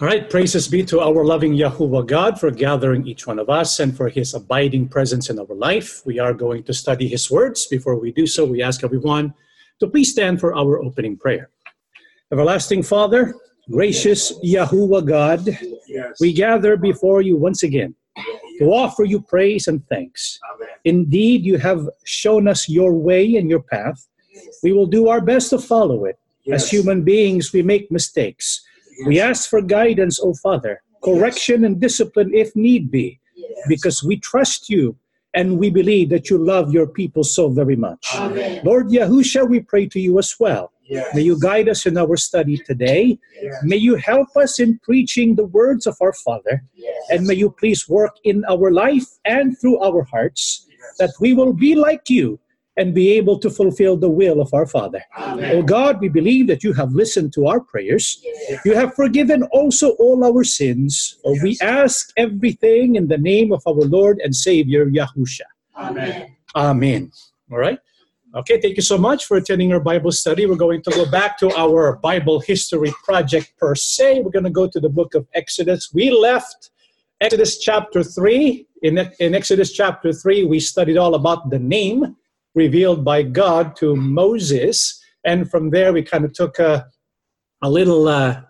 All right, praises be to our loving Yahuwah God for gathering each one of us and for his abiding presence in our life. We are going to study his words. Before we do so, we ask everyone to please stand for our opening prayer. Everlasting Father, gracious Yahuwah God, we gather before you once again to offer you praise and thanks. Indeed, you have shown us your way and your path. We will do our best to follow it. As human beings, we make mistakes. We ask for guidance, O Father, correction and discipline if need be, because we trust you and we believe that you love your people so very much. Amen. Lord Yahusha, we pray to you as well. Yes. May you guide us in our study today. Yes. May you help us in preaching the words of our Father. Yes. And may you please work in our life and through our hearts that we will be like you and be able to fulfill the will of our Father. Amen. Oh God, we believe that you have listened to our prayers. Yes. You have forgiven also all our sins. Oh, we ask everything in the name of our Lord and Savior, Yahusha. Amen. Amen. All right. Okay, thank you so much for attending our Bible study. We're going to go back to our Bible history project per se. We're going to go to the book of Exodus. We left Exodus chapter 3. In, in Exodus chapter 3, we studied all about the name revealed by God to Moses. And from there, we kind of took a, a little uh,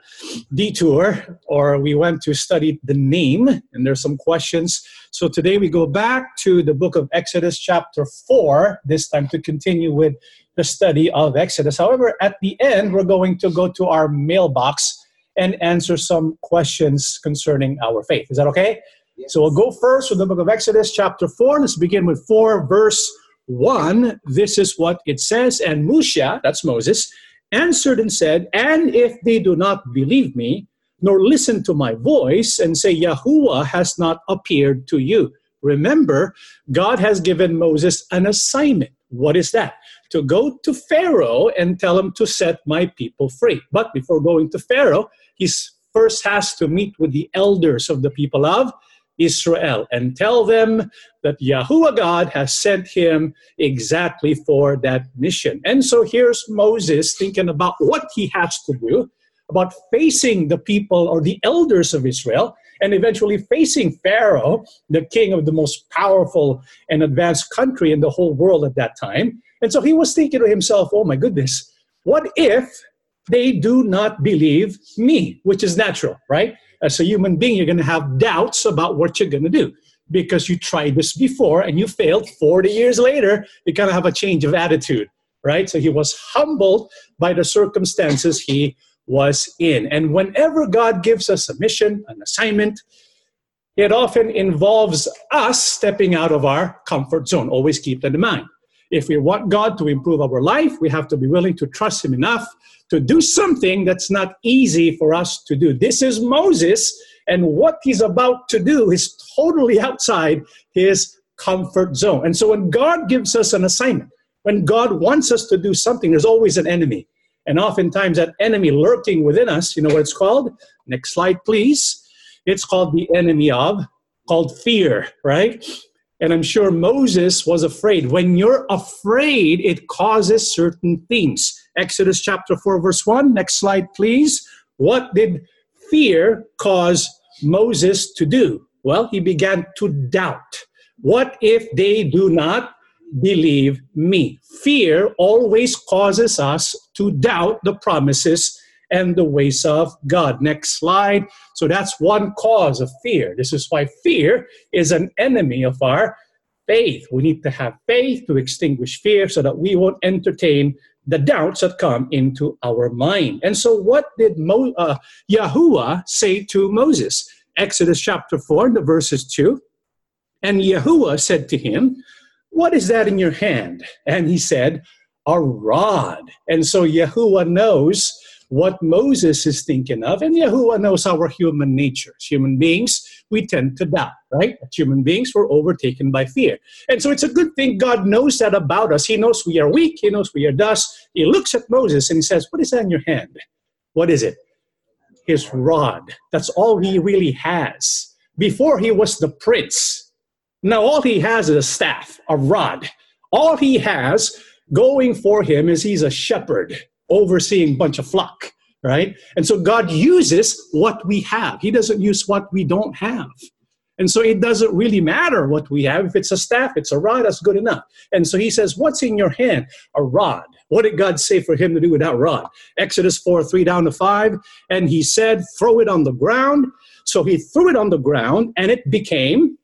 detour, or we went to study the name. And there's some questions so today we go back to the book of Exodus, chapter 4, this time to continue with the study of Exodus. However, at the end, we're going to go to our mailbox and answer some questions concerning our faith. Is that okay? So we'll go first with the book of Exodus, chapter 4. Let's begin with 4, verse 1. This is what it says. And Musha, that's Moses, answered and said, And if they do not believe me, nor listen to my voice and say, Yahuwah has not appeared to you. Remember, God has given Moses an assignment. What is that? To go to Pharaoh and tell him to set my people free. But before going to Pharaoh, he first has to meet with the elders of the people of Israel and tell them that Yahuwah God has sent him exactly for that mission. And so here's Moses thinking about what he has to do about facing the people or the elders of Israel and eventually facing Pharaoh, the king of the most powerful and advanced country in the whole world at that time. And so he was thinking to himself, oh my goodness, what if they do not believe me? Which is natural, right? As a human being, you're going to have doubts about what you're going to do because you tried this before and you failed 40 years later. You kind of have a change of attitude, right? So he was humbled by the circumstances he was in. And whenever God gives us a mission, an assignment, it often involves us stepping out of our comfort zone. Always keep that in mind. If we want God to improve our life, we have to be willing to trust Him enough to do something that's not easy for us to do. This is Moses, and what he's about to do is totally outside his comfort zone. And so when God gives us an assignment, when God wants us to do something, there's always an enemy. And oftentimes, that enemy lurking within us, you know what it's called? Next slide, please. It's called the enemy of, called fear, right? And I'm sure Moses was afraid. When you're afraid, it causes certain things. Exodus chapter 4, verse 1. Next slide, please. What did fear cause Moses to do? Well, he began to doubt. What if they do not believe me? Fear always causes us to doubt the promises and the ways of God. Next slide. So that's one cause of fear. This is why fear is an enemy of our faith. We need to have faith to extinguish fear so that we won't entertain the doubts that come into our mind. And so, what did Mo, uh, Yahuwah say to Moses? Exodus chapter 4, the verses 2. And Yahuwah said to him, What is that in your hand? And he said, A rod. And so, Yahuwah knows what Moses is thinking of, and Yahuwah knows our human nature. As human beings, we tend to doubt, right? Human beings, we're overtaken by fear. And so it's a good thing God knows that about us. He knows we are weak, He knows we are dust. He looks at Moses and he says, What is that in your hand? What is it? His rod. That's all he really has. Before he was the prince. Now all he has is a staff, a rod. All he has going for him is he's a shepherd overseeing a bunch of flock right? And so God uses what we have. He doesn't use what we don't have. And so it doesn't really matter what we have. If it's a staff, it's a rod, that's good enough. And so he says, What's in your hand? A rod. What did God say for him to do with that rod? Exodus 4 3 down to 5. And he said, Throw it on the ground. So he threw it on the ground, and it became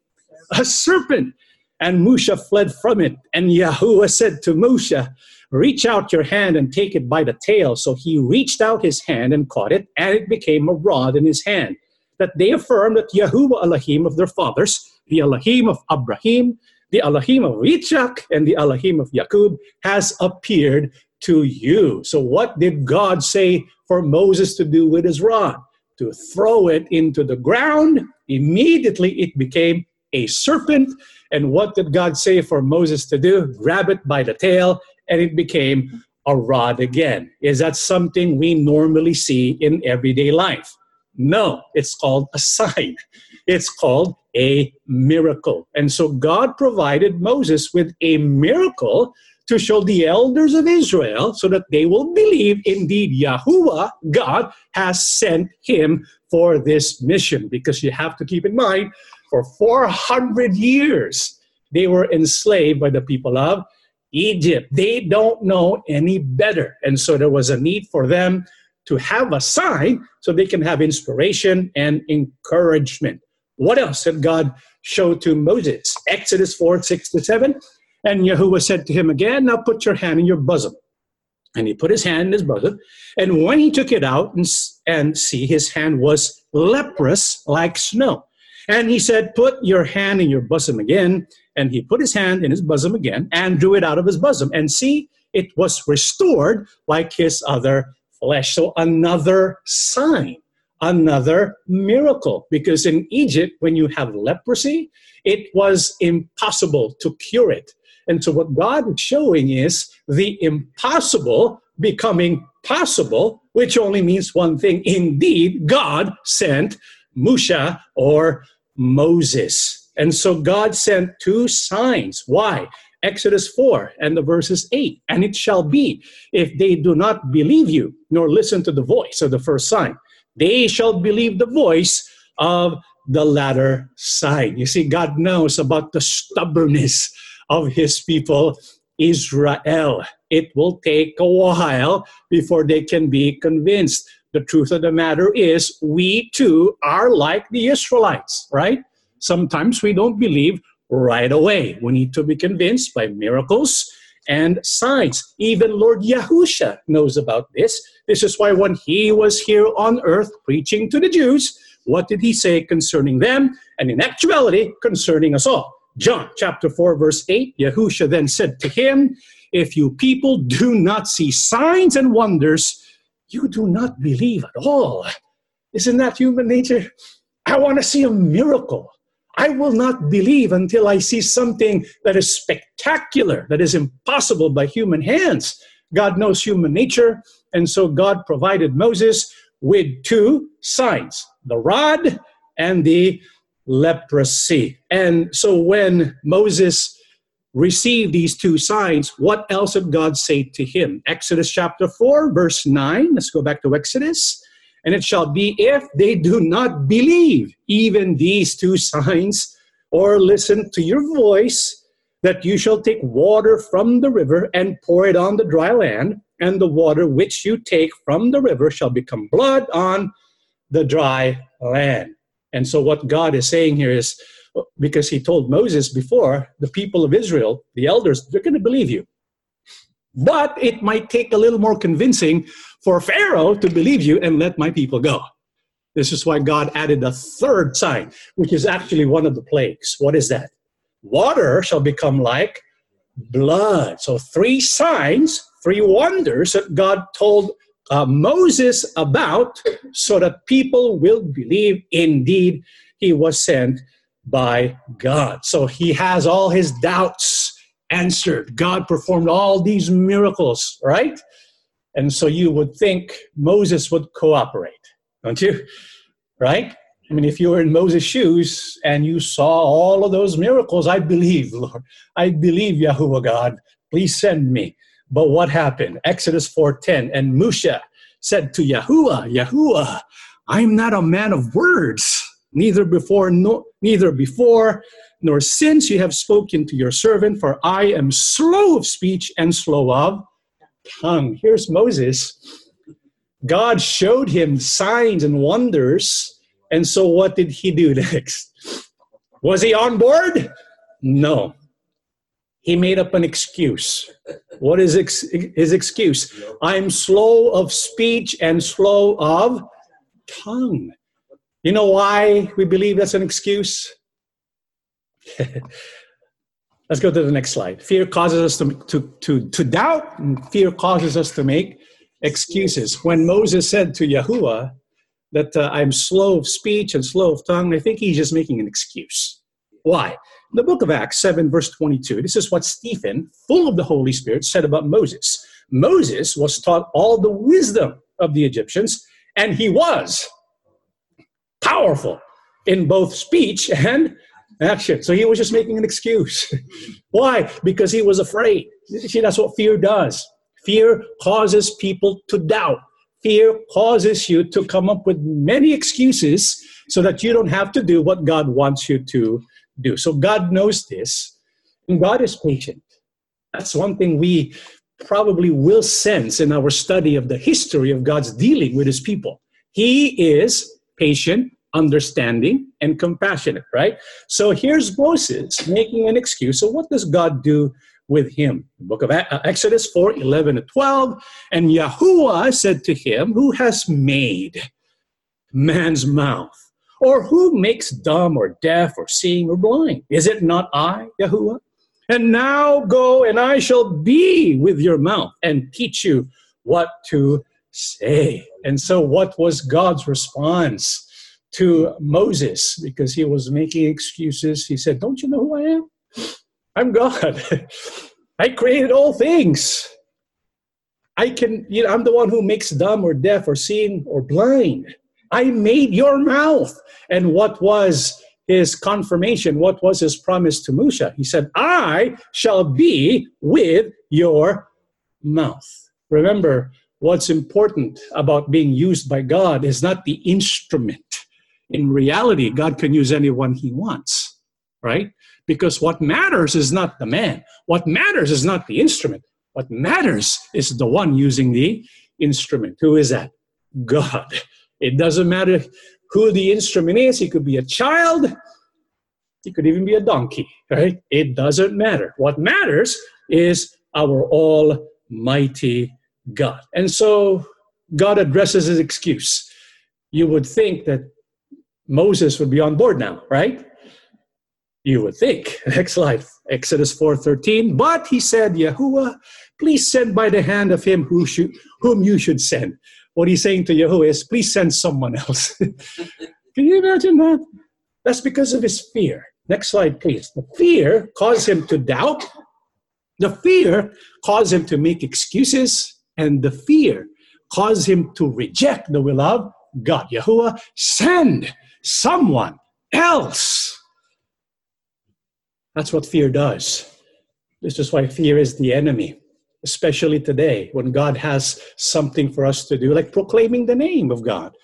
a serpent. And Musha fled from it. And Yahuwah said to Musha, Reach out your hand and take it by the tail. So he reached out his hand and caught it, and it became a rod in his hand that they affirm that Yahuwah Elohim of their fathers, the Elohim of Abraham, the Elohim of Yitzhak, and the Elohim of Jacob has appeared to you. So, what did God say for Moses to do with his rod? To throw it into the ground. Immediately it became a serpent. And what did God say for Moses to do? Grab it by the tail, and it became a rod again. Is that something we normally see in everyday life? No, it's called a sign. It's called a miracle. And so God provided Moses with a miracle to show the elders of Israel so that they will believe indeed Yahuwah, God, has sent him for this mission. Because you have to keep in mind, for 400 years, they were enslaved by the people of Egypt. They don't know any better. And so there was a need for them to have a sign so they can have inspiration and encouragement. What else did God show to Moses? Exodus 4 6 to 7. And Yahuwah said to him again, Now put your hand in your bosom. And he put his hand in his bosom. And when he took it out and, and see, his hand was leprous like snow. And he said, Put your hand in your bosom again. And he put his hand in his bosom again and drew it out of his bosom. And see, it was restored like his other flesh. So another sign, another miracle. Because in Egypt, when you have leprosy, it was impossible to cure it. And so what God is showing is the impossible becoming possible, which only means one thing. Indeed, God sent Musha or Moses. And so God sent two signs. Why? Exodus 4 and the verses 8. And it shall be, if they do not believe you, nor listen to the voice of the first sign, they shall believe the voice of the latter sign. You see, God knows about the stubbornness of his people, Israel. It will take a while before they can be convinced. The truth of the matter is, we too are like the Israelites, right? Sometimes we don't believe right away. We need to be convinced by miracles and signs. Even Lord Yahusha knows about this. This is why when he was here on earth preaching to the Jews, what did he say concerning them? And in actuality, concerning us all. John chapter 4, verse 8, Yahusha then said to him, If you people do not see signs and wonders, you do not believe at all. Isn't that human nature? I want to see a miracle. I will not believe until I see something that is spectacular, that is impossible by human hands. God knows human nature, and so God provided Moses with two signs the rod and the leprosy. And so when Moses received these two signs, what else did God say to him? Exodus chapter 4, verse 9. Let's go back to Exodus. And it shall be if they do not believe even these two signs or listen to your voice, that you shall take water from the river and pour it on the dry land, and the water which you take from the river shall become blood on the dry land. And so, what God is saying here is because He told Moses before, the people of Israel, the elders, they're going to believe you. But it might take a little more convincing for Pharaoh to believe you and let my people go. This is why God added a third sign, which is actually one of the plagues. What is that? Water shall become like blood. So, three signs, three wonders that God told uh, Moses about so that people will believe indeed he was sent by God. So, he has all his doubts answered. God performed all these miracles, right? And so you would think Moses would cooperate, don't you? Right? I mean, if you were in Moses' shoes and you saw all of those miracles, I believe, Lord. I believe, Yahuwah God. Please send me. But what happened? Exodus 4.10, and Musha said to Yahuwah, Yahuwah, I'm not a man of words, neither before no, neither before nor since you have spoken to your servant, for I am slow of speech and slow of tongue. Here's Moses. God showed him signs and wonders. And so, what did he do next? Was he on board? No. He made up an excuse. What is ex- his excuse? I'm slow of speech and slow of tongue. You know why we believe that's an excuse? Let's go to the next slide. Fear causes us to, to, to, to doubt, and fear causes us to make excuses. When Moses said to Yahuwah that uh, I'm slow of speech and slow of tongue, I think he's just making an excuse. Why? In the book of Acts 7, verse 22, this is what Stephen, full of the Holy Spirit, said about Moses. Moses was taught all the wisdom of the Egyptians, and he was powerful in both speech and action. So he was just making an excuse. Why? Because he was afraid. See, that's what fear does. Fear causes people to doubt. Fear causes you to come up with many excuses so that you don't have to do what God wants you to do. So God knows this, and God is patient. That's one thing we probably will sense in our study of the history of God's dealing with his people. He is patient, understanding, and compassionate, right? So here's Moses making an excuse. So what does God do with him? The book of Exodus 4 11 to 12. And Yahuwah said to him, Who has made man's mouth? Or who makes dumb or deaf or seeing or blind? Is it not I, Yahuwah? And now go, and I shall be with your mouth and teach you what to say. And so, what was God's response? to Moses because he was making excuses. He said, Don't you know who I am? I'm God. I created all things. I can, you know, I'm the one who makes dumb or deaf or seeing or blind. I made your mouth. And what was his confirmation? What was his promise to Musha? He said, I shall be with your mouth. Remember, what's important about being used by God is not the instrument in reality, God can use anyone he wants, right? Because what matters is not the man. What matters is not the instrument. What matters is the one using the instrument. Who is that? God. It doesn't matter who the instrument is. He could be a child. He could even be a donkey, right? It doesn't matter. What matters is our almighty God. And so God addresses his excuse. You would think that Moses would be on board now, right? You would think. Next slide. Exodus 4.13. But he said, Yahuwah, please send by the hand of him who should, whom you should send. What he's saying to Yahuwah is, please send someone else. Can you imagine that? That's because of his fear. Next slide, please. The fear caused him to doubt. The fear caused him to make excuses. And the fear caused him to reject the will of God. Yahuwah, send someone else. That's what fear does. This is why fear is the enemy, especially today when God has something for us to do, like proclaiming the name of God.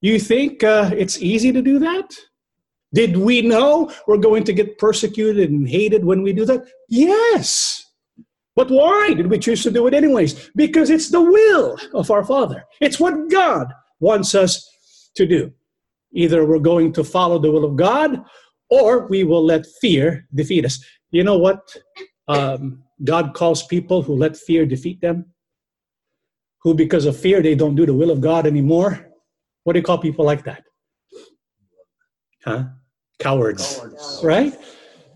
You think uh, it's easy to do that? Did we know we're going to get persecuted and hated when we do that? Yes. But why did we choose to do it anyways? Because it's the will of our Father. It's what God wants us to do. Either we're going to follow the will of God or we will let fear defeat us. You know what um, God calls people who let fear defeat them? Who, because of fear, they don't do the will of God anymore? What do you call people like that? Huh? Cowards, Cowards. right?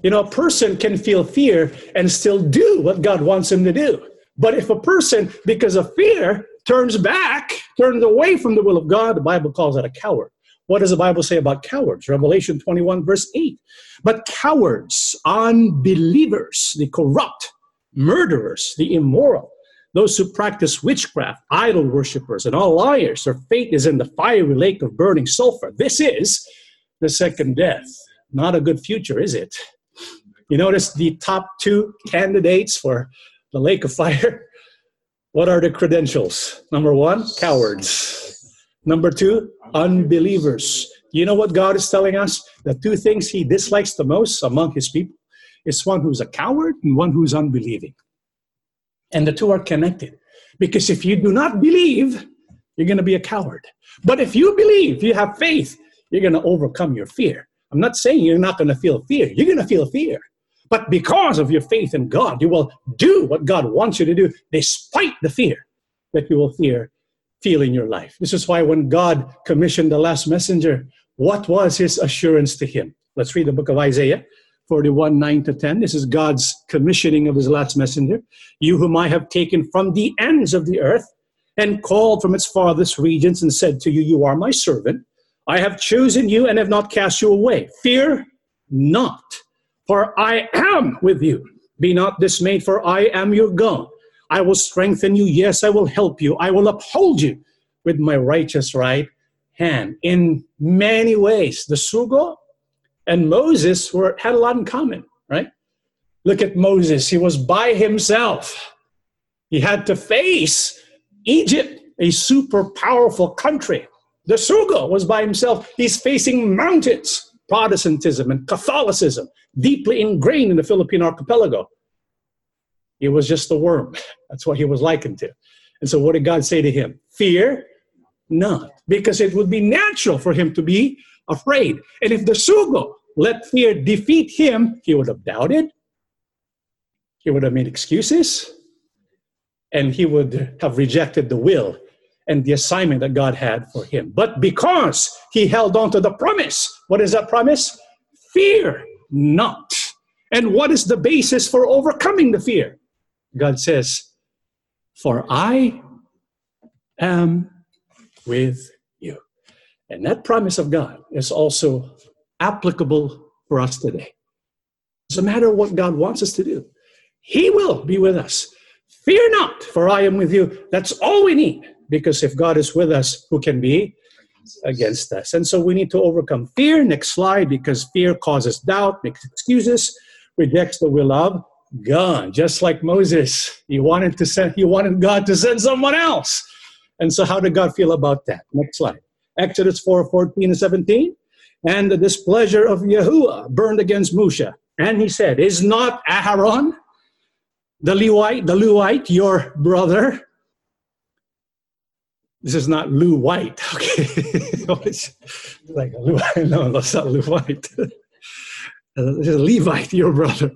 You know, a person can feel fear and still do what God wants him to do. But if a person, because of fear, turns back, turns away from the will of God, the Bible calls that a coward. What does the Bible say about cowards? Revelation 21, verse 8. But cowards, unbelievers, the corrupt, murderers, the immoral, those who practice witchcraft, idol worshippers, and all liars, their fate is in the fiery lake of burning sulfur. This is the second death. Not a good future, is it? You notice the top two candidates for the lake of fire? What are the credentials? Number one, cowards. Number two, unbelievers. You know what God is telling us? The two things He dislikes the most among His people is one who's a coward and one who's unbelieving. And the two are connected. Because if you do not believe, you're going to be a coward. But if you believe, you have faith, you're going to overcome your fear. I'm not saying you're not going to feel fear. You're going to feel fear. But because of your faith in God, you will do what God wants you to do despite the fear that you will fear feel in your life. This is why when God commissioned the last messenger, what was his assurance to him? Let's read the book of Isaiah 41 9 to 10. This is God's commissioning of his last messenger. You whom I have taken from the ends of the earth and called from its farthest regions and said to you, You are my servant. I have chosen you and have not cast you away. Fear not for I am with you. Be not dismayed, for I am your God. I will strengthen you. Yes, I will help you. I will uphold you with my righteous right hand. In many ways, the Sugo and Moses were, had a lot in common, right? Look at Moses. He was by himself. He had to face Egypt, a super powerful country. The Sugo was by himself. He's facing mountains. Protestantism and Catholicism deeply ingrained in the Philippine archipelago. He was just a worm. That's what he was likened to. And so, what did God say to him? Fear not, because it would be natural for him to be afraid. And if the Sugo let fear defeat him, he would have doubted, he would have made excuses, and he would have rejected the will and the assignment that God had for him. But because he held on to the promise, what is that promise? Fear not. And what is the basis for overcoming the fear? God says, For I am with you. And that promise of God is also applicable for us today. It's a matter of what God wants us to do. He will be with us. Fear not, for I am with you. That's all we need. Because if God is with us, who can be against us? And so we need to overcome fear. Next slide, because fear causes doubt, makes excuses, rejects the will of God. Just like Moses, he wanted to send, he wanted God to send someone else. And so, how did God feel about that? Next slide. Exodus 4 14 and 17. And the displeasure of Yahuwah burned against Musha. And he said, Is not Aharon, the Levite, the Levite, your brother? This is not Lou White, okay? it's like Lou, no, that's not Lou White. Uh, this is Levite, your brother.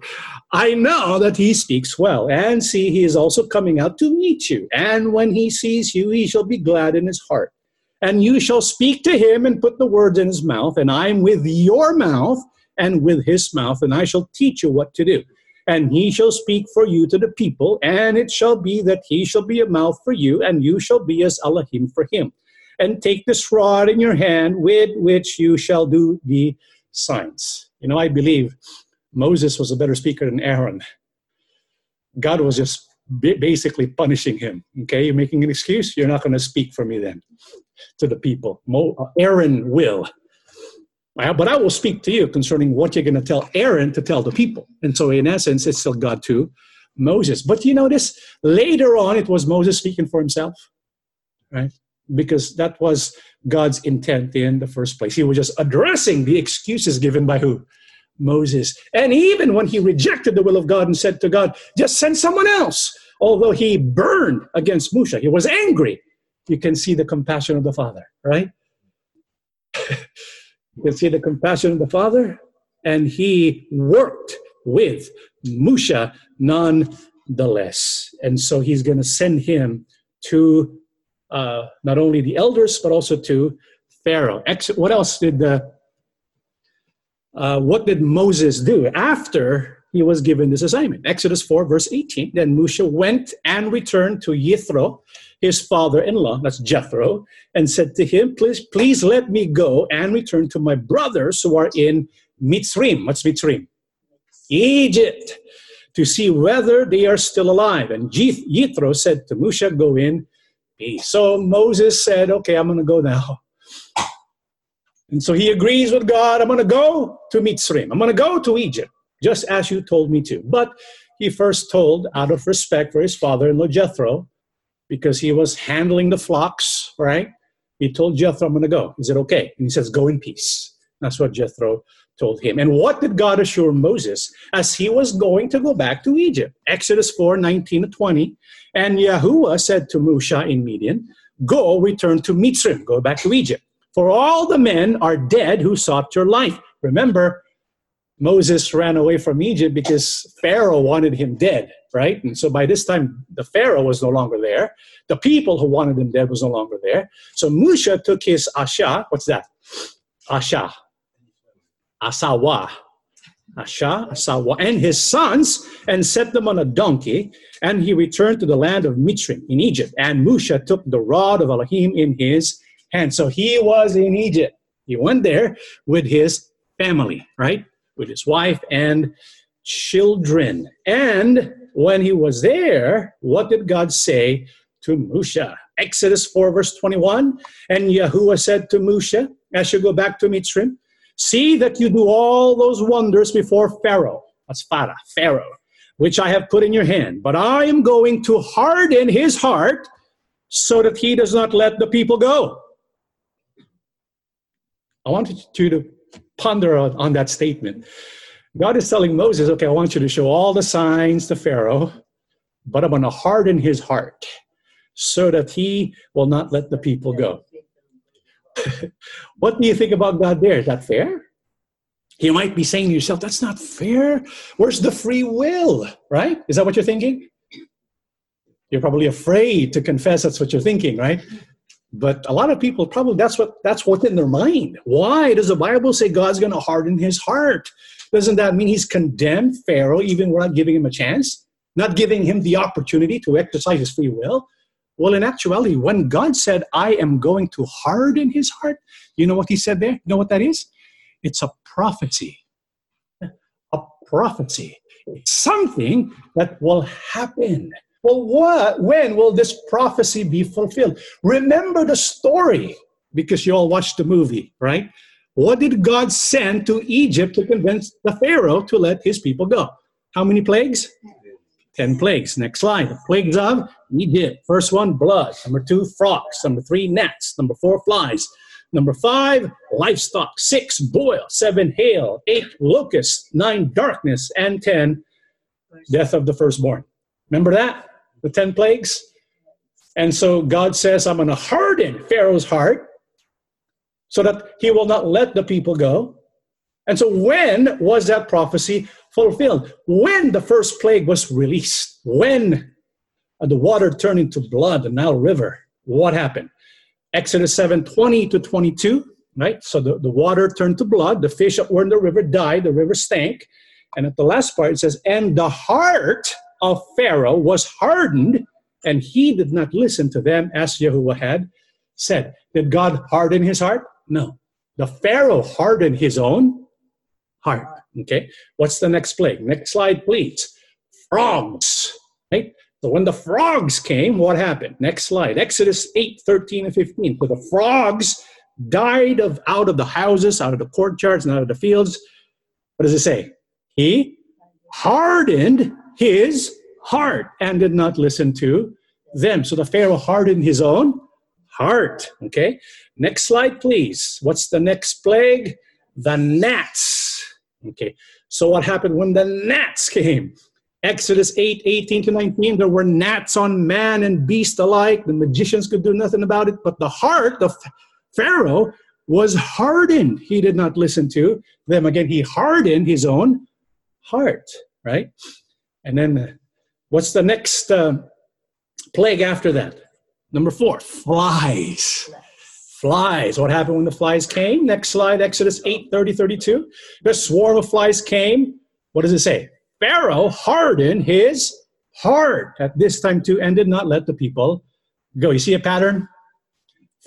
I know that he speaks well, and see, he is also coming out to meet you. And when he sees you, he shall be glad in his heart. And you shall speak to him and put the words in his mouth, and I am with your mouth and with his mouth, and I shall teach you what to do and he shall speak for you to the people, and it shall be that he shall be a mouth for you, and you shall be as Elohim for him. And take this rod in your hand with which you shall do the signs. You know, I believe Moses was a better speaker than Aaron. God was just basically punishing him. Okay, you're making an excuse, you're not going to speak for me then to the people. Mo- Aaron will. Uh, but I will speak to you concerning what you're going to tell Aaron to tell the people. And so, in essence, it's still God to Moses. But you notice later on, it was Moses speaking for himself, right? Because that was God's intent in the first place. He was just addressing the excuses given by who? Moses. And even when he rejected the will of God and said to God, just send someone else, although he burned against Musha, he was angry. You can see the compassion of the Father, right? You can see the compassion of the Father, and he worked with Musha nonetheless. And so he's going to send him to uh, not only the elders, but also to Pharaoh. What else did the, uh, what did Moses do after he was given this assignment? Exodus 4, verse 18. Then Musha went and returned to Yithro, his father-in-law, that's Jethro, and said to him, please, please let me go and return to my brothers who are in Mitzrim. What's Mitzrim? Egypt, to see whether they are still alive. And Jethro said to Musha, go in peace. So Moses said, okay, I'm going to go now. And so he agrees with God, I'm going to go to Mitzrim. I'm going to go to Egypt, just as you told me to. But he first told, out of respect for his father-in-law Jethro, because he was handling the flocks, right? He told Jethro, I'm going to go. He said, okay. And he says, go in peace. That's what Jethro told him. And what did God assure Moses as he was going to go back to Egypt? Exodus 4 19 to 20. And Yahuwah said to Musha in Midian, Go, return to Mitzrayim, go back to Egypt. For all the men are dead who sought your life. Remember, Moses ran away from Egypt because Pharaoh wanted him dead, right? And so by this time, the Pharaoh was no longer there. The people who wanted him dead was no longer there. So Musha took his Asha, what's that? Asha, Asawa, Asha, Asawa, and his sons, and set them on a donkey, and he returned to the land of Mitzrayim in Egypt. And Musha took the rod of Elohim in his hand. So he was in Egypt. He went there with his family, right? With his wife and children. And when he was there, what did God say to Musha? Exodus 4, verse 21. And Yahuwah said to Musha, as you go back to Mitzrayim, see that you do all those wonders before Pharaoh. That's Farah, Pharaoh, which I have put in your hand. But I am going to harden his heart so that he does not let the people go. I want you to ponder on, on that statement. God is telling Moses, okay, I want you to show all the signs to Pharaoh, but I'm going to harden his heart so that he will not let the people go. what do you think about God there? Is that fair? You might be saying to yourself, that's not fair. Where's the free will? Right? Is that what you're thinking? You're probably afraid to confess that's what you're thinking, right? But a lot of people probably that's what that's what's in their mind. Why does the Bible say God's going to harden his heart? Doesn't that mean he's condemned Pharaoh even without giving him a chance? Not giving him the opportunity to exercise his free will? Well, in actuality, when God said, I am going to harden his heart, you know what he said there? You know what that is? It's a prophecy. A prophecy. It's something that will happen. Well, what, when will this prophecy be fulfilled? Remember the story because you all watched the movie, right? What did God send to Egypt to convince the Pharaoh to let his people go? How many plagues? Ten plagues. Next slide. The plagues of Egypt. First one, blood. Number two, frogs. Number three, gnats. Number four, flies. Number five, livestock. Six, boil. Seven, hail. Eight, locusts. Nine, darkness. And ten, death of the firstborn. Remember that? The 10 plagues. And so God says, I'm going to harden Pharaoh's heart so that he will not let the people go. And so, when was that prophecy fulfilled? When the first plague was released, when uh, the water turned into blood, the Nile River, what happened? Exodus 7 20 to 22, right? So the, the water turned to blood, the fish that were in the river died, the river stank. And at the last part, it says, And the heart of Pharaoh was hardened, and he did not listen to them as Jehovah had said. Did God harden his heart? No. The Pharaoh hardened his own heart. Okay. What's the next plague? Next slide, please. Frogs. Right? So when the frogs came, what happened? Next slide. Exodus 8, 13, and 15. So the frogs died of out of the houses, out of the courtyards, and out of the fields. What does it say? He hardened his heart and did not listen to them. So the Pharaoh hardened his own heart. Okay. Next slide, please. What's the next plague? The gnats. Okay. So what happened when the gnats came? Exodus 8, 18 to 19, there were gnats on man and beast alike. The magicians could do nothing about it, but the heart of Pharaoh was hardened. He did not listen to them. Again, he hardened his own heart, right? And then uh, what's the next uh, plague after that? Number four, flies. Flies. What happened when the flies came? Next slide, Exodus 8 30, 32. The swarm of flies came. What does it say? Pharaoh hardened his heart at this time too and did not let the people go. You see a pattern?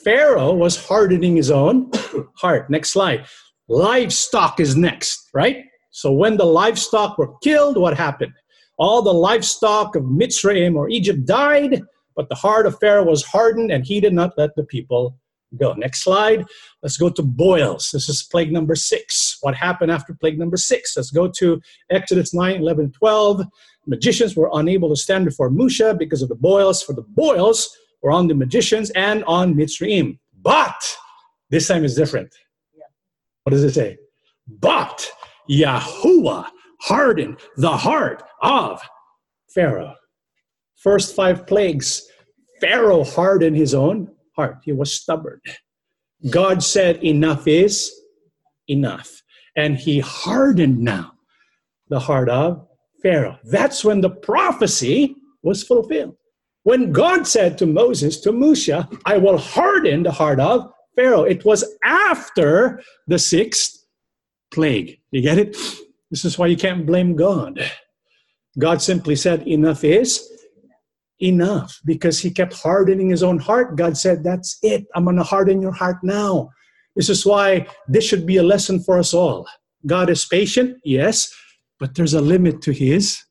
Pharaoh was hardening his own heart. Next slide. Livestock is next, right? So when the livestock were killed, what happened? All the livestock of Mitzrayim or Egypt died, but the heart of Pharaoh was hardened and he did not let the people go. Next slide. Let's go to boils. This is plague number six. What happened after plague number six? Let's go to Exodus 9, 11, 12. magicians were unable to stand before Musha because of the boils, for the boils were on the magicians and on Mitzrayim. But this time is different. What does it say? But Yahuwah hardened the heart of Pharaoh. First five plagues, Pharaoh hardened his own heart. He was stubborn. God said, Enough is enough. And he hardened now the heart of Pharaoh. That's when the prophecy was fulfilled. When God said to Moses, to Musha, I will harden the heart of Pharaoh. It was after the sixth plague. You get it? This is why you can't blame God. God simply said, Enough is enough because he kept hardening his own heart. God said, That's it. I'm going to harden your heart now. This is why this should be a lesson for us all. God is patient, yes, but there's a limit to his.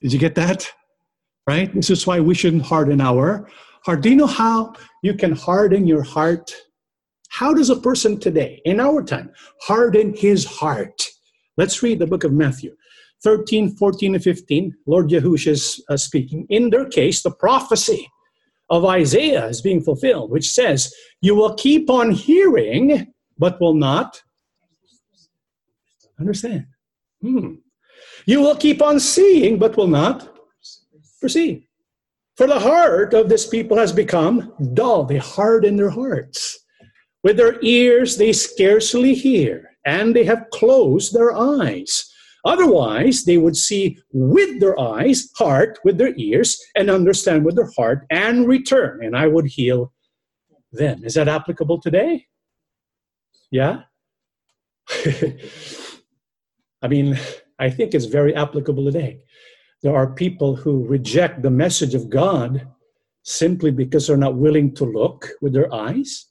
Did you get that? Right? This is why we shouldn't harden our heart. Do you know how you can harden your heart? How does a person today, in our time, harden his heart? Let's read the book of Matthew 13, 14, and 15. Lord Yahushua is uh, speaking. In their case, the prophecy of Isaiah is being fulfilled, which says, You will keep on hearing, but will not understand. Hmm. You will keep on seeing, but will not perceive. For the heart of this people has become dull. They harden their hearts. With their ears they scarcely hear, and they have closed their eyes. Otherwise, they would see with their eyes, heart with their ears, and understand with their heart, and return, and I would heal them. Is that applicable today? Yeah? I mean, I think it's very applicable today. There are people who reject the message of God simply because they're not willing to look with their eyes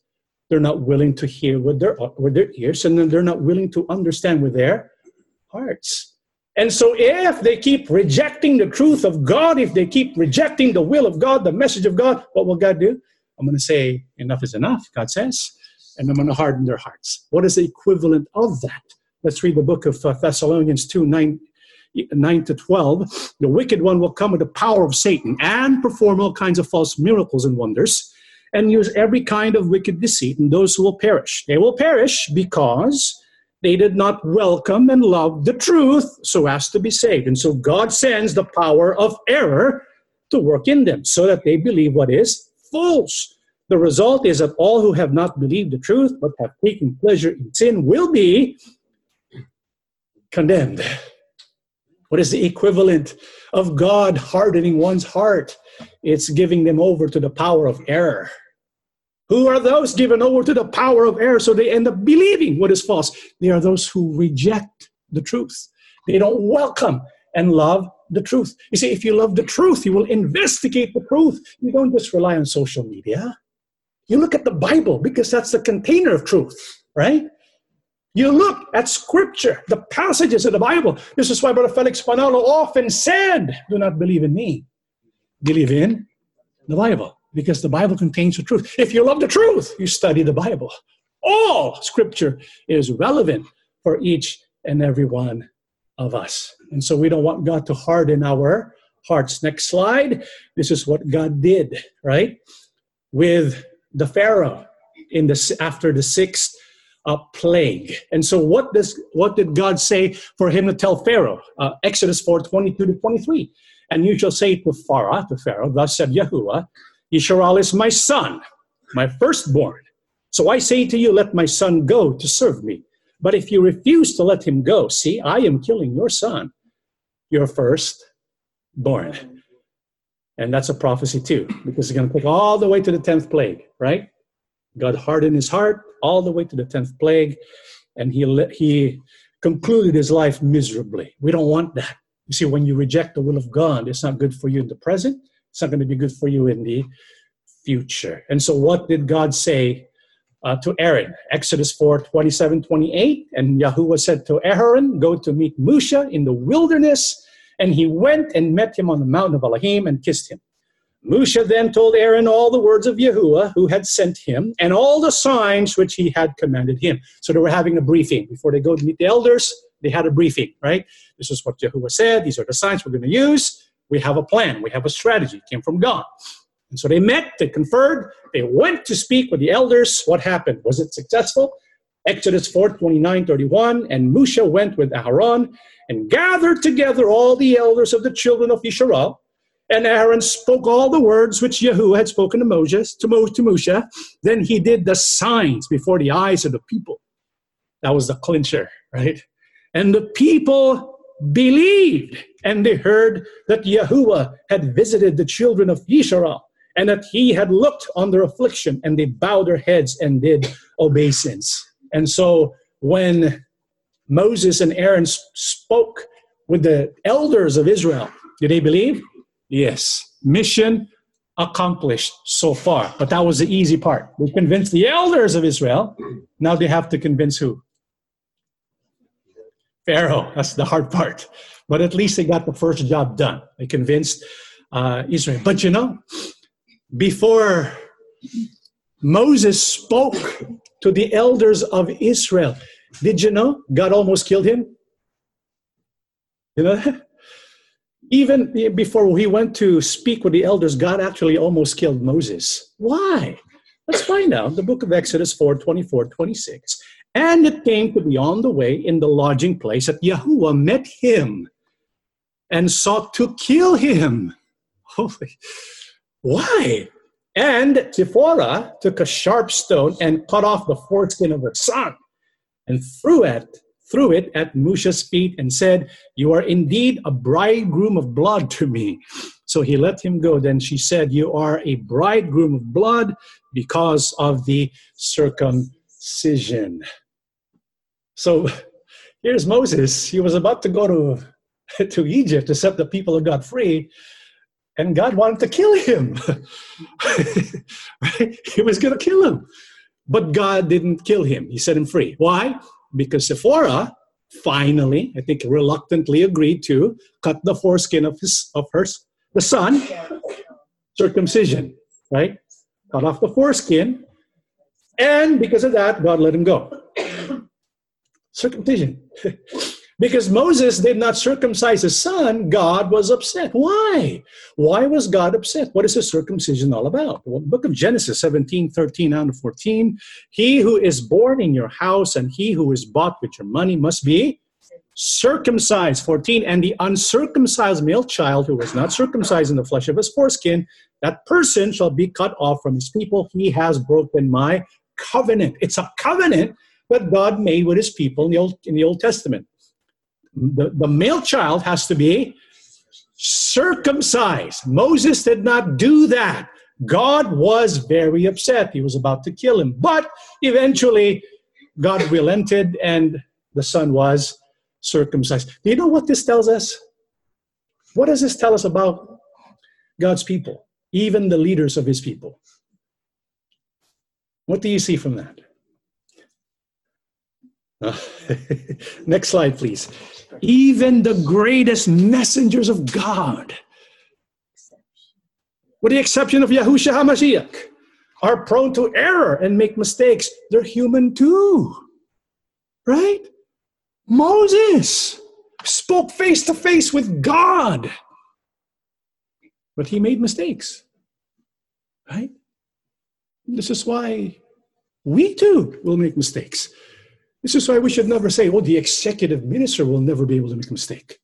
they're not willing to hear with their, with their ears, and then they're not willing to understand with their hearts. And so, if they keep rejecting the truth of God, if they keep rejecting the will of God, the message of God, what will God do? I'm going to say, enough is enough, God says, and I'm going to harden their hearts. What is the equivalent of that? Let's read the book of uh, Thessalonians 2 9, 9 to 12. The wicked one will come with the power of Satan and perform all kinds of false miracles and wonders and use every kind of wicked deceit and those who will perish. They will perish because they did not welcome and love the truth so as to be saved. And so God sends the power of error to work in them so that they believe what is false. The result is that all who have not believed the truth but have taken pleasure in sin will be condemned. What is the equivalent of God hardening one's heart? It's giving them over to the power of error. Who are those given over to the power of error so they end up believing what is false? They are those who reject the truth. They don't welcome and love the truth. You see, if you love the truth, you will investigate the truth. You don't just rely on social media. You look at the Bible because that's the container of truth, right? You look at scripture, the passages of the Bible. This is why Brother Felix Manalo often said, Do not believe in me, believe in the Bible, because the Bible contains the truth. If you love the truth, you study the Bible. All scripture is relevant for each and every one of us. And so we don't want God to harden our hearts. Next slide. This is what God did, right? With the Pharaoh in the after the sixth uh, plague. And so, what does what did God say for him to tell Pharaoh? Uh, Exodus four twenty two to twenty three. And you shall say to Pharaoh, to Pharaoh, thus said Yahuwah, Yisrael is my son, my firstborn. So I say to you, let my son go to serve me. But if you refuse to let him go, see, I am killing your son, your firstborn. And that's a prophecy too, because it's going to take all the way to the 10th plague, right? God hardened his heart all the way to the 10th plague, and he, he concluded his life miserably. We don't want that. You see, when you reject the will of God, it's not good for you in the present, it's not going to be good for you in the future. And so, what did God say uh, to Aaron? Exodus 4 27 28. And Yahuwah said to Aaron, Go to meet Musha in the wilderness. And he went and met him on the mountain of Elohim and kissed him. Musha then told Aaron all the words of Yahuwah who had sent him and all the signs which he had commanded him. So they were having a briefing before they go to meet the elders. They had a briefing, right? This is what Yahuwah said. These are the signs we're going to use. We have a plan. We have a strategy. It came from God. And so they met, they conferred, they went to speak with the elders. What happened? Was it successful? Exodus 4 29 31. And Moshe went with Aaron and gathered together all the elders of the children of Israel. And Aaron spoke all the words which Yahuwah had spoken to Moses, to, Mo, to Moshe. Then he did the signs before the eyes of the people. That was the clincher, right? And the people believed, and they heard that Yahuwah had visited the children of Israel, and that he had looked on their affliction, and they bowed their heads and did obeisance. And so when Moses and Aaron spoke with the elders of Israel, did they believe? Yes. Mission accomplished so far. But that was the easy part. They convinced the elders of Israel. Now they have to convince who? Pharaoh. That's the hard part. But at least they got the first job done. They convinced uh, Israel. But you know, before Moses spoke to the elders of Israel, did you know God almost killed him? You know Even before he went to speak with the elders, God actually almost killed Moses. Why? Let's find out. The book of Exodus 4 24, 26. And it came to be on the way in the lodging place that Yahuwah met him and sought to kill him. Holy. Oh, why? And Zipporah took a sharp stone and cut off the foreskin of her son and threw it, threw it at Moshe's feet and said, You are indeed a bridegroom of blood to me. So he let him go. Then she said, You are a bridegroom of blood because of the circumcision. So here's Moses. He was about to go to, to Egypt to set the people of God free, and God wanted to kill him. He was going to kill him. But God didn't kill him, He set him free. Why? Because Sephora finally, I think reluctantly agreed to cut the foreskin of his of her the son, circumcision, right? Cut off the foreskin, and because of that, God let him go. Circumcision. because Moses did not circumcise his son, God was upset. Why? Why was God upset? What is the circumcision all about? Well, book of Genesis 17, 13 down 14. He who is born in your house and he who is bought with your money must be circumcised. 14. And the uncircumcised male child who was not circumcised in the flesh of his foreskin, that person shall be cut off from his people. He has broken my covenant. It's a covenant that God made with his people in the Old, in the Old Testament. The, the male child has to be circumcised. Moses did not do that. God was very upset. He was about to kill him. But eventually, God relented and the son was circumcised. Do you know what this tells us? What does this tell us about God's people, even the leaders of his people? What do you see from that? Uh, next slide, please. Even the greatest messengers of God, with the exception of Yahushua HaMashiach, are prone to error and make mistakes. They're human too. Right? Moses spoke face to face with God, but he made mistakes. Right? This is why we too will make mistakes. This is why we should never say, oh, the executive minister will never be able to make a mistake.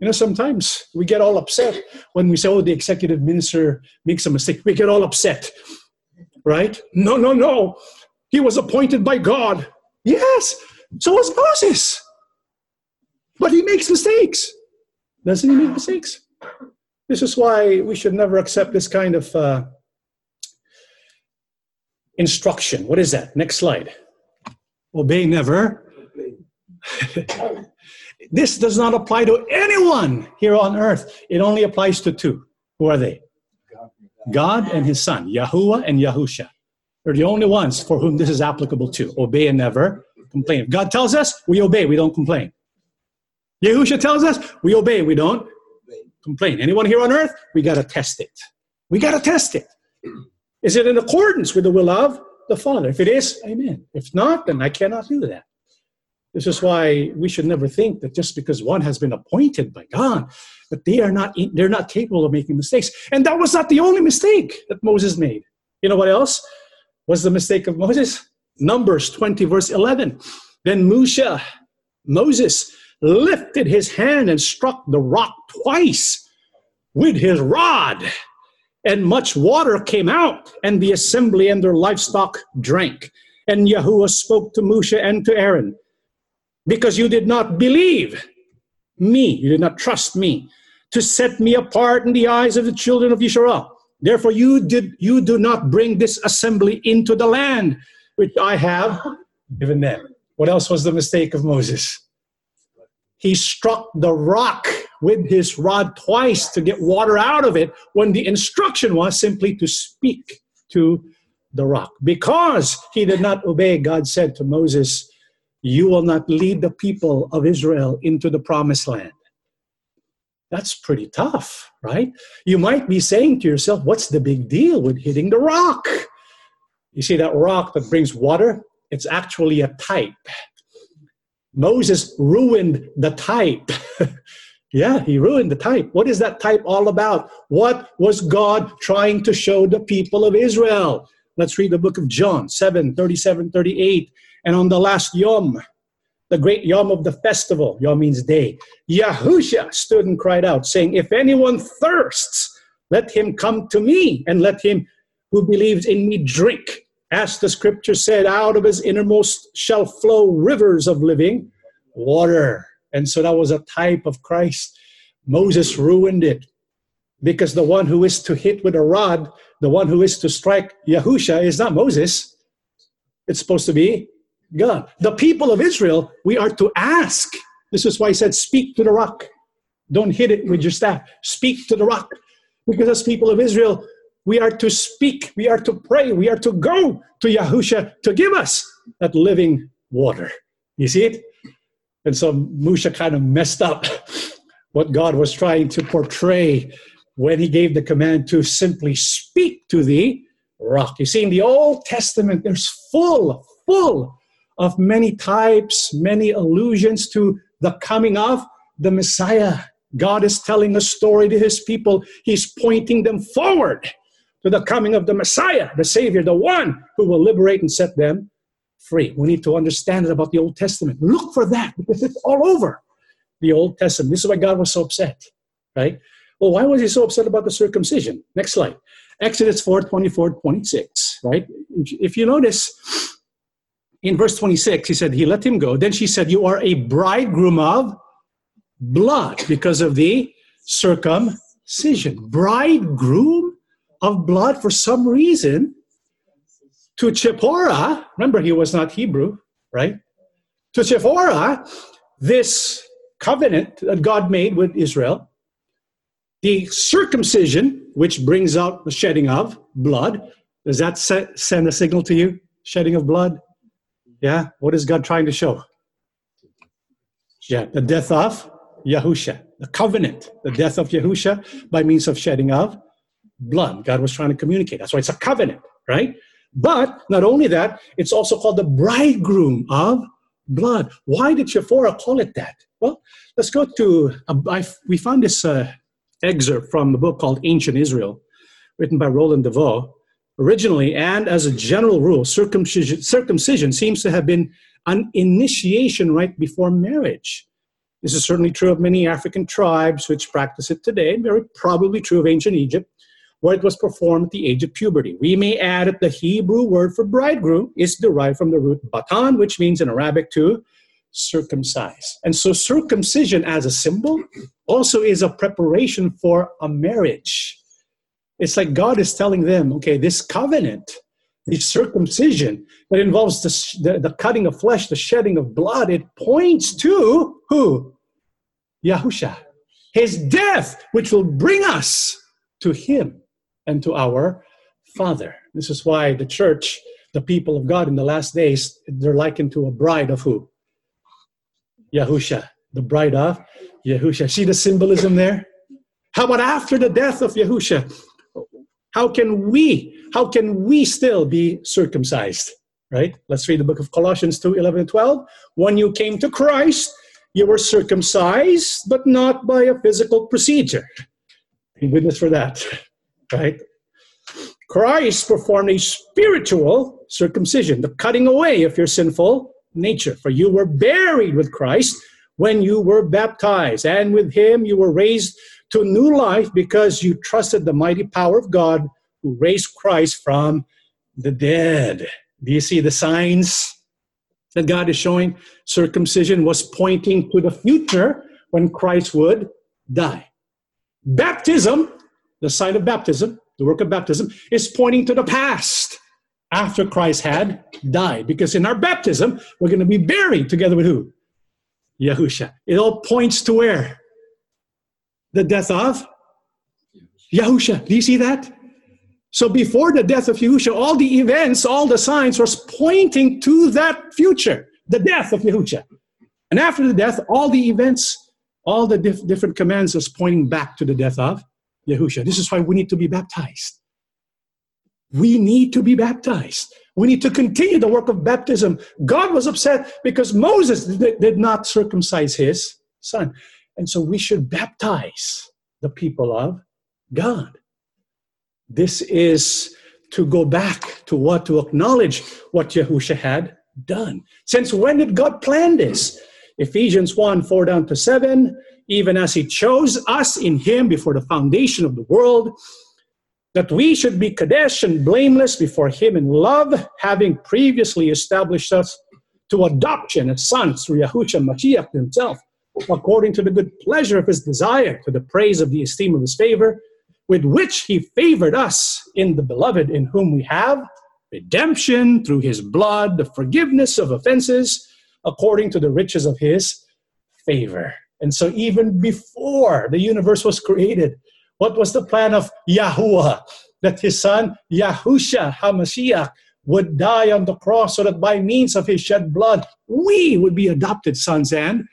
You know, sometimes we get all upset when we say, oh, the executive minister makes a mistake. We get all upset, right? No, no, no. He was appointed by God. Yes, so was Moses. But he makes mistakes. Doesn't he make mistakes? This is why we should never accept this kind of uh, instruction. What is that? Next slide. Obey never. this does not apply to anyone here on earth. It only applies to two. Who are they? God and his son, Yahuwah and Yahusha. They're the only ones for whom this is applicable to. Obey and never complain. God tells us, we obey, we don't complain. Yahusha tells us, we obey, we don't complain. Anyone here on earth? We got to test it. We got to test it. Is it in accordance with the will of the Father. If it is, amen. If not, then I cannot do that. This is why we should never think that just because one has been appointed by God, that they are not they're not capable of making mistakes. And that was not the only mistake that Moses made. You know what else was the mistake of Moses? Numbers 20, verse 11. Then Musha, Moses lifted his hand and struck the rock twice with his rod. And much water came out, and the assembly and their livestock drank. And Yahuwah spoke to Musha and to Aaron, because you did not believe me, you did not trust me, to set me apart in the eyes of the children of Israel. Therefore, you did you do not bring this assembly into the land which I have given them. What else was the mistake of Moses? He struck the rock with his rod twice to get water out of it when the instruction was simply to speak to the rock. Because he did not obey, God said to Moses, You will not lead the people of Israel into the promised land. That's pretty tough, right? You might be saying to yourself, What's the big deal with hitting the rock? You see that rock that brings water? It's actually a type. Moses ruined the type. yeah, he ruined the type. What is that type all about? What was God trying to show the people of Israel? Let's read the book of John 7 37 38. And on the last Yom, the great Yom of the festival, Yom means day, Yahusha stood and cried out, saying, If anyone thirsts, let him come to me, and let him who believes in me drink. As the scripture said, out of his innermost shall flow rivers of living water. And so that was a type of Christ. Moses ruined it because the one who is to hit with a rod, the one who is to strike Yahusha is not Moses. It's supposed to be God. The people of Israel, we are to ask. This is why he said, Speak to the rock. Don't hit it with your staff. Speak to the rock. Because as people of Israel, we are to speak, we are to pray, we are to go to Yahusha to give us that living water. You see it? And so Musha kind of messed up what God was trying to portray when he gave the command to simply speak to the rock. You see, in the Old Testament, there's full, full of many types, many allusions to the coming of the Messiah. God is telling a story to his people. He's pointing them forward to the coming of the Messiah, the Savior, the one who will liberate and set them free. We need to understand it about the Old Testament. Look for that because it's all over the Old Testament. This is why God was so upset, right? Well, why was he so upset about the circumcision? Next slide. Exodus 4 24 26, right? If you notice, in verse 26, he said, He let him go. Then she said, You are a bridegroom of blood because of the circumcision. Bridegroom of blood for some reason to Chipporah. Remember, he was not Hebrew, right? To Chipporah, this covenant that God made with Israel, the circumcision, which brings out the shedding of blood, does that send a signal to you? Shedding of blood? Yeah. What is God trying to show? Yeah, the death of Yahusha, the covenant, the death of Yahusha by means of shedding of blood. God was trying to communicate. That's why it's a covenant, right? But not only that, it's also called the bridegroom of blood. Why did Shepharah call it that? Well, let's go to, uh, we found this uh, excerpt from a book called Ancient Israel, written by Roland de Vaux originally, and as a general rule, circumcision, circumcision seems to have been an initiation right before marriage. This is certainly true of many African tribes which practice it today, and very probably true of ancient Egypt, where it was performed at the age of puberty. We may add that the Hebrew word for bridegroom is derived from the root batan, which means in Arabic to circumcise. And so circumcision as a symbol also is a preparation for a marriage. It's like God is telling them, okay, this covenant, this circumcision that involves the, the, the cutting of flesh, the shedding of blood, it points to who? Yahusha. His death, which will bring us to him and to our Father. This is why the church, the people of God in the last days, they're likened to a bride of who? Yahusha, the bride of Yahusha. See the symbolism there? How about after the death of Yahusha? How can we, how can we still be circumcised? right? Let's read the book of Colossians 2 11 and 12. When you came to Christ, you were circumcised, but not by a physical procedure. Thank goodness for that, right? Christ performed a spiritual circumcision, the cutting away of your sinful nature. For you were buried with Christ when you were baptized, and with him you were raised to new life because you trusted the mighty power of God who raised Christ from the dead. Do you see the signs that God is showing? Circumcision was pointing to the future when Christ would die. Baptism, the sign of baptism, the work of baptism, is pointing to the past after Christ had died. Because in our baptism, we're going to be buried together with who? Yahusha. It all points to where? The death of Yahusha. Do you see that? So before the death of Yahusha, all the events, all the signs was pointing to that future, the death of Yahusha. And after the death, all the events, all the dif- different commands was pointing back to the death of Yahusha. This is why we need to be baptized. We need to be baptized. We need to continue the work of baptism. God was upset because Moses did not circumcise his son. And so we should baptize the people of God. This is to go back to what, to acknowledge what Yahusha had done. Since when did God plan this? Ephesians 1 4 down to 7. Even as He chose us in Him before the foundation of the world, that we should be Kadesh and blameless before Him in love, having previously established us to adoption as sons through Yahushua Mashiach Himself, according to the good pleasure of His desire, to the praise of the esteem of His favor with which he favored us in the beloved, in whom we have redemption through his blood, the forgiveness of offenses, according to the riches of his favor. And so, even before the universe was created, what was the plan of Yahuwah? That his son, Yahusha HaMashiach, would die on the cross so that by means of his shed blood, we would be adopted sons and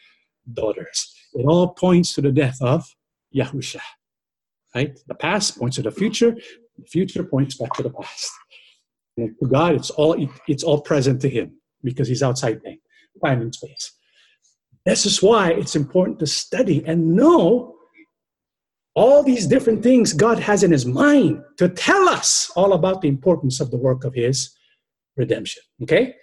daughters. It all points to the death of Yahusha. Right? The past points to the future. The future points back to the past. And to God, it's all it's all present to Him because He's outside time and space. This is why it's important to study and know all these different things God has in His mind to tell us all about the importance of the work of His redemption. Okay?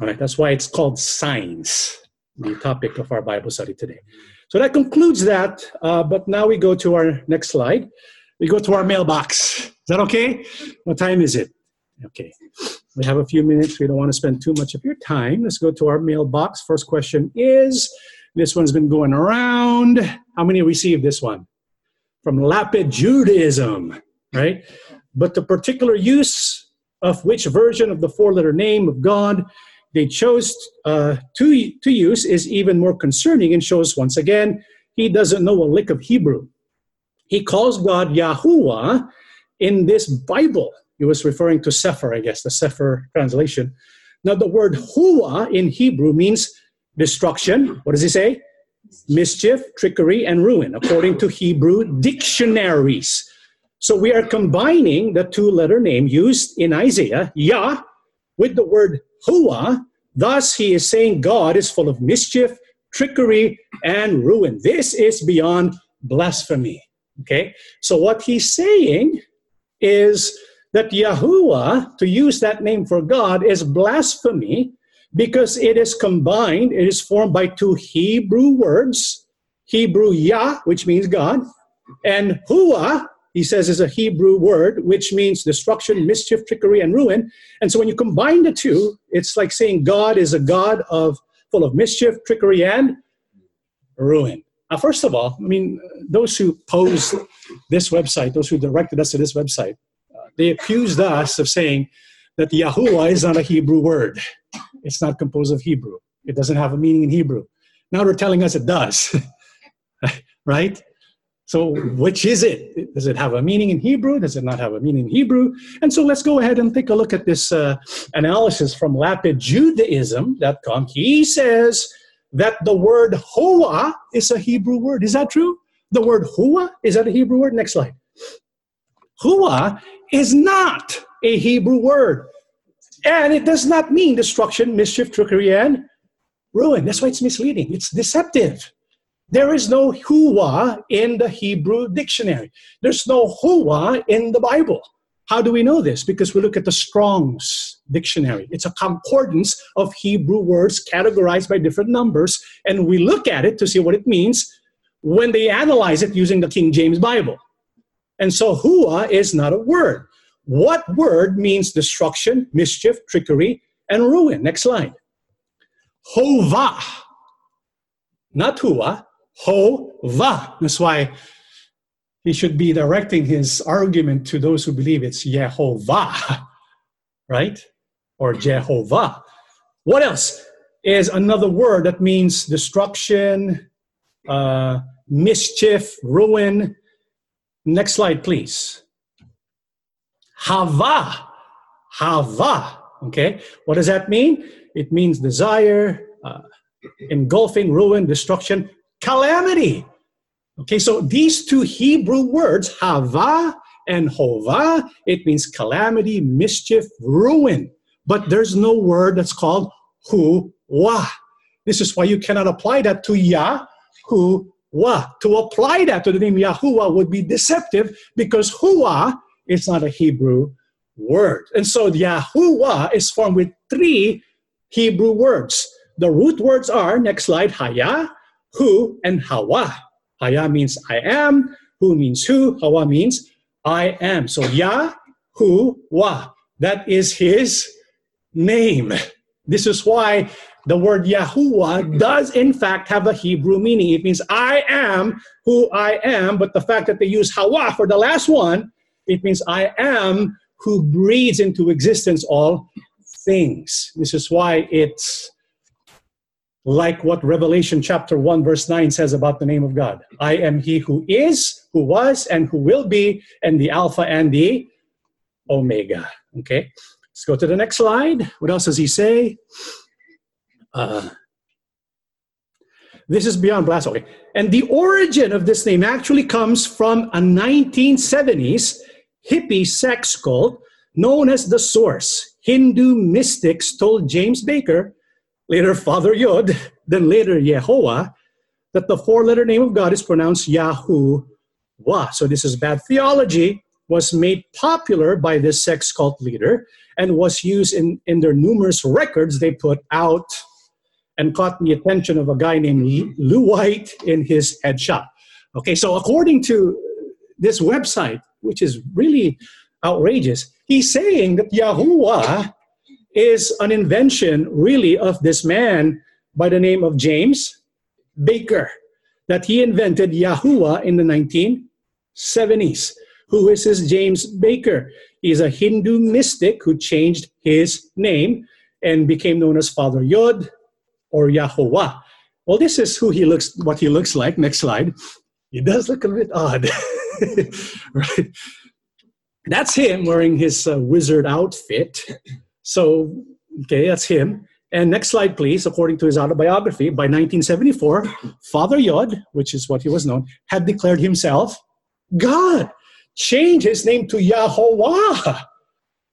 All right, that's why it's called signs, the topic of our Bible study today. So that concludes that. Uh, but now we go to our next slide. We go to our mailbox. Is that okay? What time is it? Okay. We have a few minutes. We don't want to spend too much of your time. Let's go to our mailbox. First question is this one's been going around. How many received this one? From Lapid Judaism, right? But the particular use of which version of the four letter name of God they chose uh, to, to use is even more concerning and shows once again he doesn't know a lick of Hebrew. He calls God Yahuwah in this Bible. He was referring to Sefer, I guess, the Sefer translation. Now, the word Hua in Hebrew means destruction. What does he say? Mischief, trickery, and ruin, according to Hebrew dictionaries. So we are combining the two letter name used in Isaiah, Yah, with the word hua. Thus, he is saying God is full of mischief, trickery, and ruin. This is beyond blasphemy. Okay? So, what he's saying is that Yahuwah, to use that name for God, is blasphemy because it is combined, it is formed by two Hebrew words Hebrew Yah, which means God, and Hua, he says is a Hebrew word which means destruction, mischief, trickery, and ruin. And so when you combine the two, it's like saying God is a God of full of mischief, trickery, and ruin. Now, first of all, I mean, those who posed this website, those who directed us to this website, they accused us of saying that Yahuwah is not a Hebrew word. It's not composed of Hebrew. It doesn't have a meaning in Hebrew. Now they're telling us it does. right? So, which is it? Does it have a meaning in Hebrew? Does it not have a meaning in Hebrew? And so, let's go ahead and take a look at this uh, analysis from lapidjudaism.com. He says that the word hoa is a Hebrew word. Is that true? The word hua is that a Hebrew word? Next slide. Hua is not a Hebrew word. And it does not mean destruction, mischief, trickery, and ruin. That's why it's misleading. It's deceptive. There is no huwa in the Hebrew dictionary. There's no huwa in the Bible. How do we know this? Because we look at the Strong's dictionary. It's a concordance of Hebrew words categorized by different numbers, and we look at it to see what it means when they analyze it using the King James Bible. And so, hua is not a word. What word means destruction, mischief, trickery, and ruin? Next slide. Hova. Not hua, hova. That's why he should be directing his argument to those who believe it's Yehovah, right? Or Jehovah. What else is another word that means destruction, uh, mischief, ruin? Next slide, please. Hava. Hava. Okay. What does that mean? It means desire, uh, engulfing, ruin, destruction, calamity. Okay, so these two Hebrew words, hava and hova, it means calamity, mischief, ruin. But there's no word that's called hu wa. This is why you cannot apply that to Yah, hu wa. To apply that to the name Yahuwah would be deceptive because hua is not a Hebrew word. And so Yahuwah is formed with three Hebrew words. The root words are, next slide, haya, hu, and hawa. Haya means I am, who means who, hawa means I am. So Yah. That is his name. This is why the word Yahuwah does in fact have a Hebrew meaning. It means I am who I am, but the fact that they use Hawa for the last one, it means I am who breathes into existence all things. This is why it's like what Revelation chapter 1, verse 9 says about the name of God. I am he who is, who was, and who will be, and the Alpha and the Omega. Okay, let's go to the next slide. What else does he say? Uh, this is beyond blast. Okay. And the origin of this name actually comes from a 1970s hippie sex cult known as the Source. Hindu mystics told James Baker, later Father Yod, then later Yehovah, that the four letter name of God is pronounced Yahuwah. So this is bad theology, was made popular by this sex cult leader and was used in, in their numerous records they put out and caught the attention of a guy named Lew White in his head shop. Okay, so according to this website, which is really outrageous, he's saying that Yahuwah is an invention, really, of this man by the name of James Baker, that he invented Yahuwah in the 1970s. Who is this James Baker? He's a Hindu mystic who changed his name and became known as Father Yod or Yahuwah. Well, this is who he looks, what he looks like. Next slide. He does look a bit odd, right? That's him wearing his uh, wizard outfit. So, okay, that's him. And next slide, please. According to his autobiography, by 1974, Father Yod, which is what he was known, had declared himself God, changed his name to Yahweh.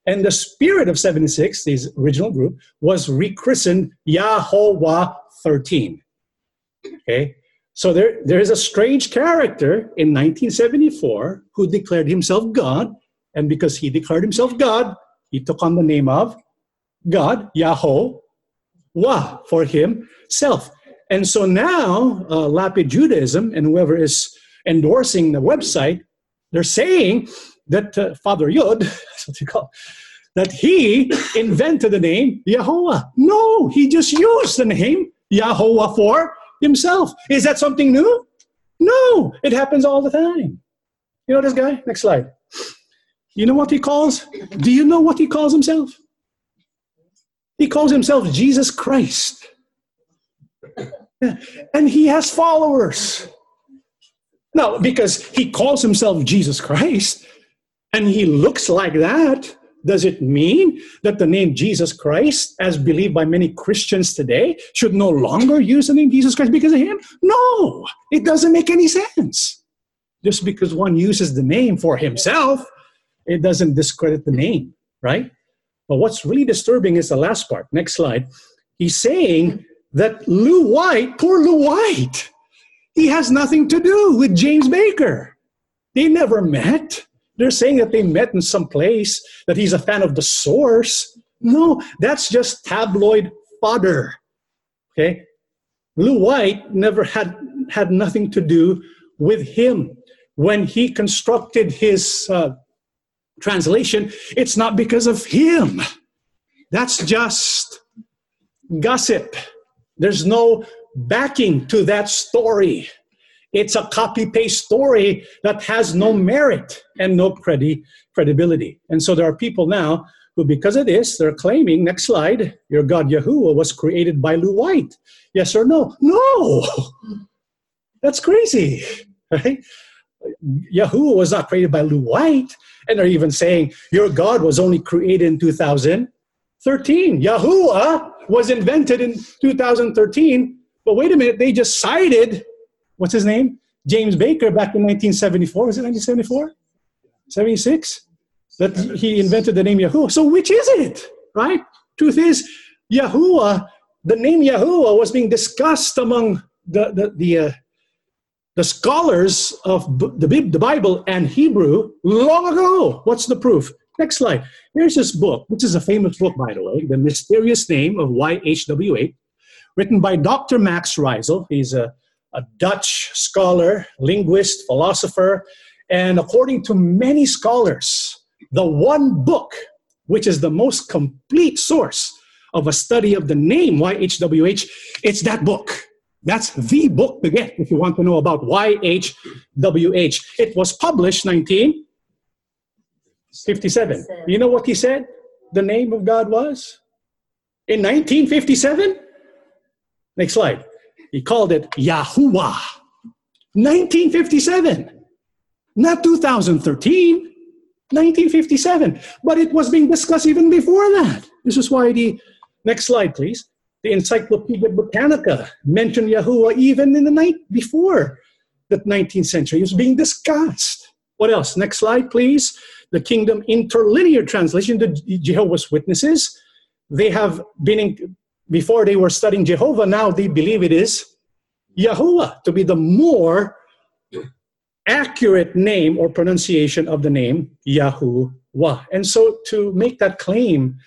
And the spirit of 76, his original group, was rechristened Yahweh 13. Okay? So there, there is a strange character in 1974 who declared himself God. And because he declared himself God, he took on the name of God, Yahweh, for himself. And so now, uh, Lapid Judaism and whoever is endorsing the website, they're saying that uh, Father Yod, what they call, that he invented the name Yahweh. No, he just used the name Yahweh for himself. Is that something new? No, it happens all the time. You know this guy? Next slide. You know what he calls? Do you know what he calls himself? He calls himself Jesus Christ. And he has followers. Now, because he calls himself Jesus Christ and he looks like that, does it mean that the name Jesus Christ, as believed by many Christians today, should no longer use the name Jesus Christ because of him? No, it doesn't make any sense. Just because one uses the name for himself it doesn't discredit the name, right? But what's really disturbing is the last part. Next slide. He's saying that Lew White, poor Lew White, he has nothing to do with James Baker. They never met. They're saying that they met in some place, that he's a fan of the source. No, that's just tabloid fodder. Okay? Lew White never had had nothing to do with him. When he constructed his uh, translation, it's not because of him. That's just gossip. There's no backing to that story. It's a copy paste story that has no merit and no credi- credibility. And so there are people now who, because of this, they're claiming, next slide, your God Yahuwah was created by Lew White. Yes or no? No! That's crazy, right? Yahuwah was not created by Lew White. And they're even saying your God was only created in 2013. Yahuwah was invented in 2013. But wait a minute, they just cited, what's his name? James Baker back in 1974. Is it 1974? 76? That he invented the name Yahoo. So which is it? Right? Truth is, Yahuwah, the name Yahuwah was being discussed among the, the, the uh, the scholars of the, the Bible and Hebrew long ago. What's the proof? Next slide. Here's this book, which is a famous book, by the way, The Mysterious Name of YHWH, written by Dr. Max Reisel. He's a, a Dutch scholar, linguist, philosopher, and according to many scholars, the one book which is the most complete source of a study of the name YHWH, it's that book. That's the book to get if you want to know about YHWH. It was published 1957. You know what he said the name of God was? In 1957? Next slide. He called it Yahuwah. 1957. Not 2013. 1957. But it was being discussed even before that. This is why the next slide, please. The Encyclopedia Britannica mentioned Yahuwah even in the night before the 19th century. It was being discussed. What else? Next slide, please. The Kingdom Interlinear Translation, the Jehovah's Witnesses. They have been, in, before they were studying Jehovah, now they believe it is Yahuwah to be the more accurate name or pronunciation of the name Yahuwah. And so to make that claim,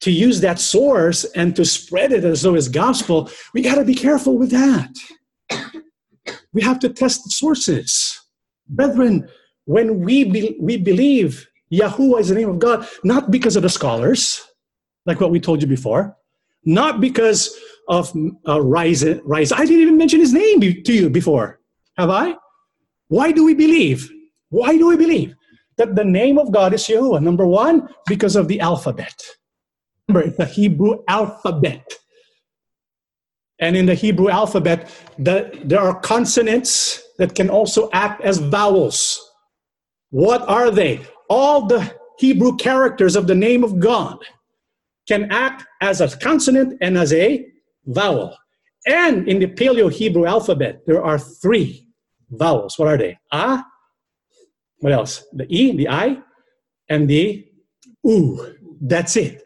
to use that source and to spread it as though it's gospel, we got to be careful with that. We have to test the sources. Brethren, when we, be, we believe Yahuwah is the name of God, not because of the scholars, like what we told you before, not because of uh, Rise, Rise. I didn't even mention his name to you before, have I? Why do we believe? Why do we believe that the name of God is Yahuwah? Number one, because of the alphabet. Remember, the Hebrew alphabet. And in the Hebrew alphabet, the, there are consonants that can also act as vowels. What are they? All the Hebrew characters of the name of God can act as a consonant and as a vowel. And in the Paleo Hebrew alphabet, there are three vowels. What are they? Ah, what else? The E, the I, and the U. That's it.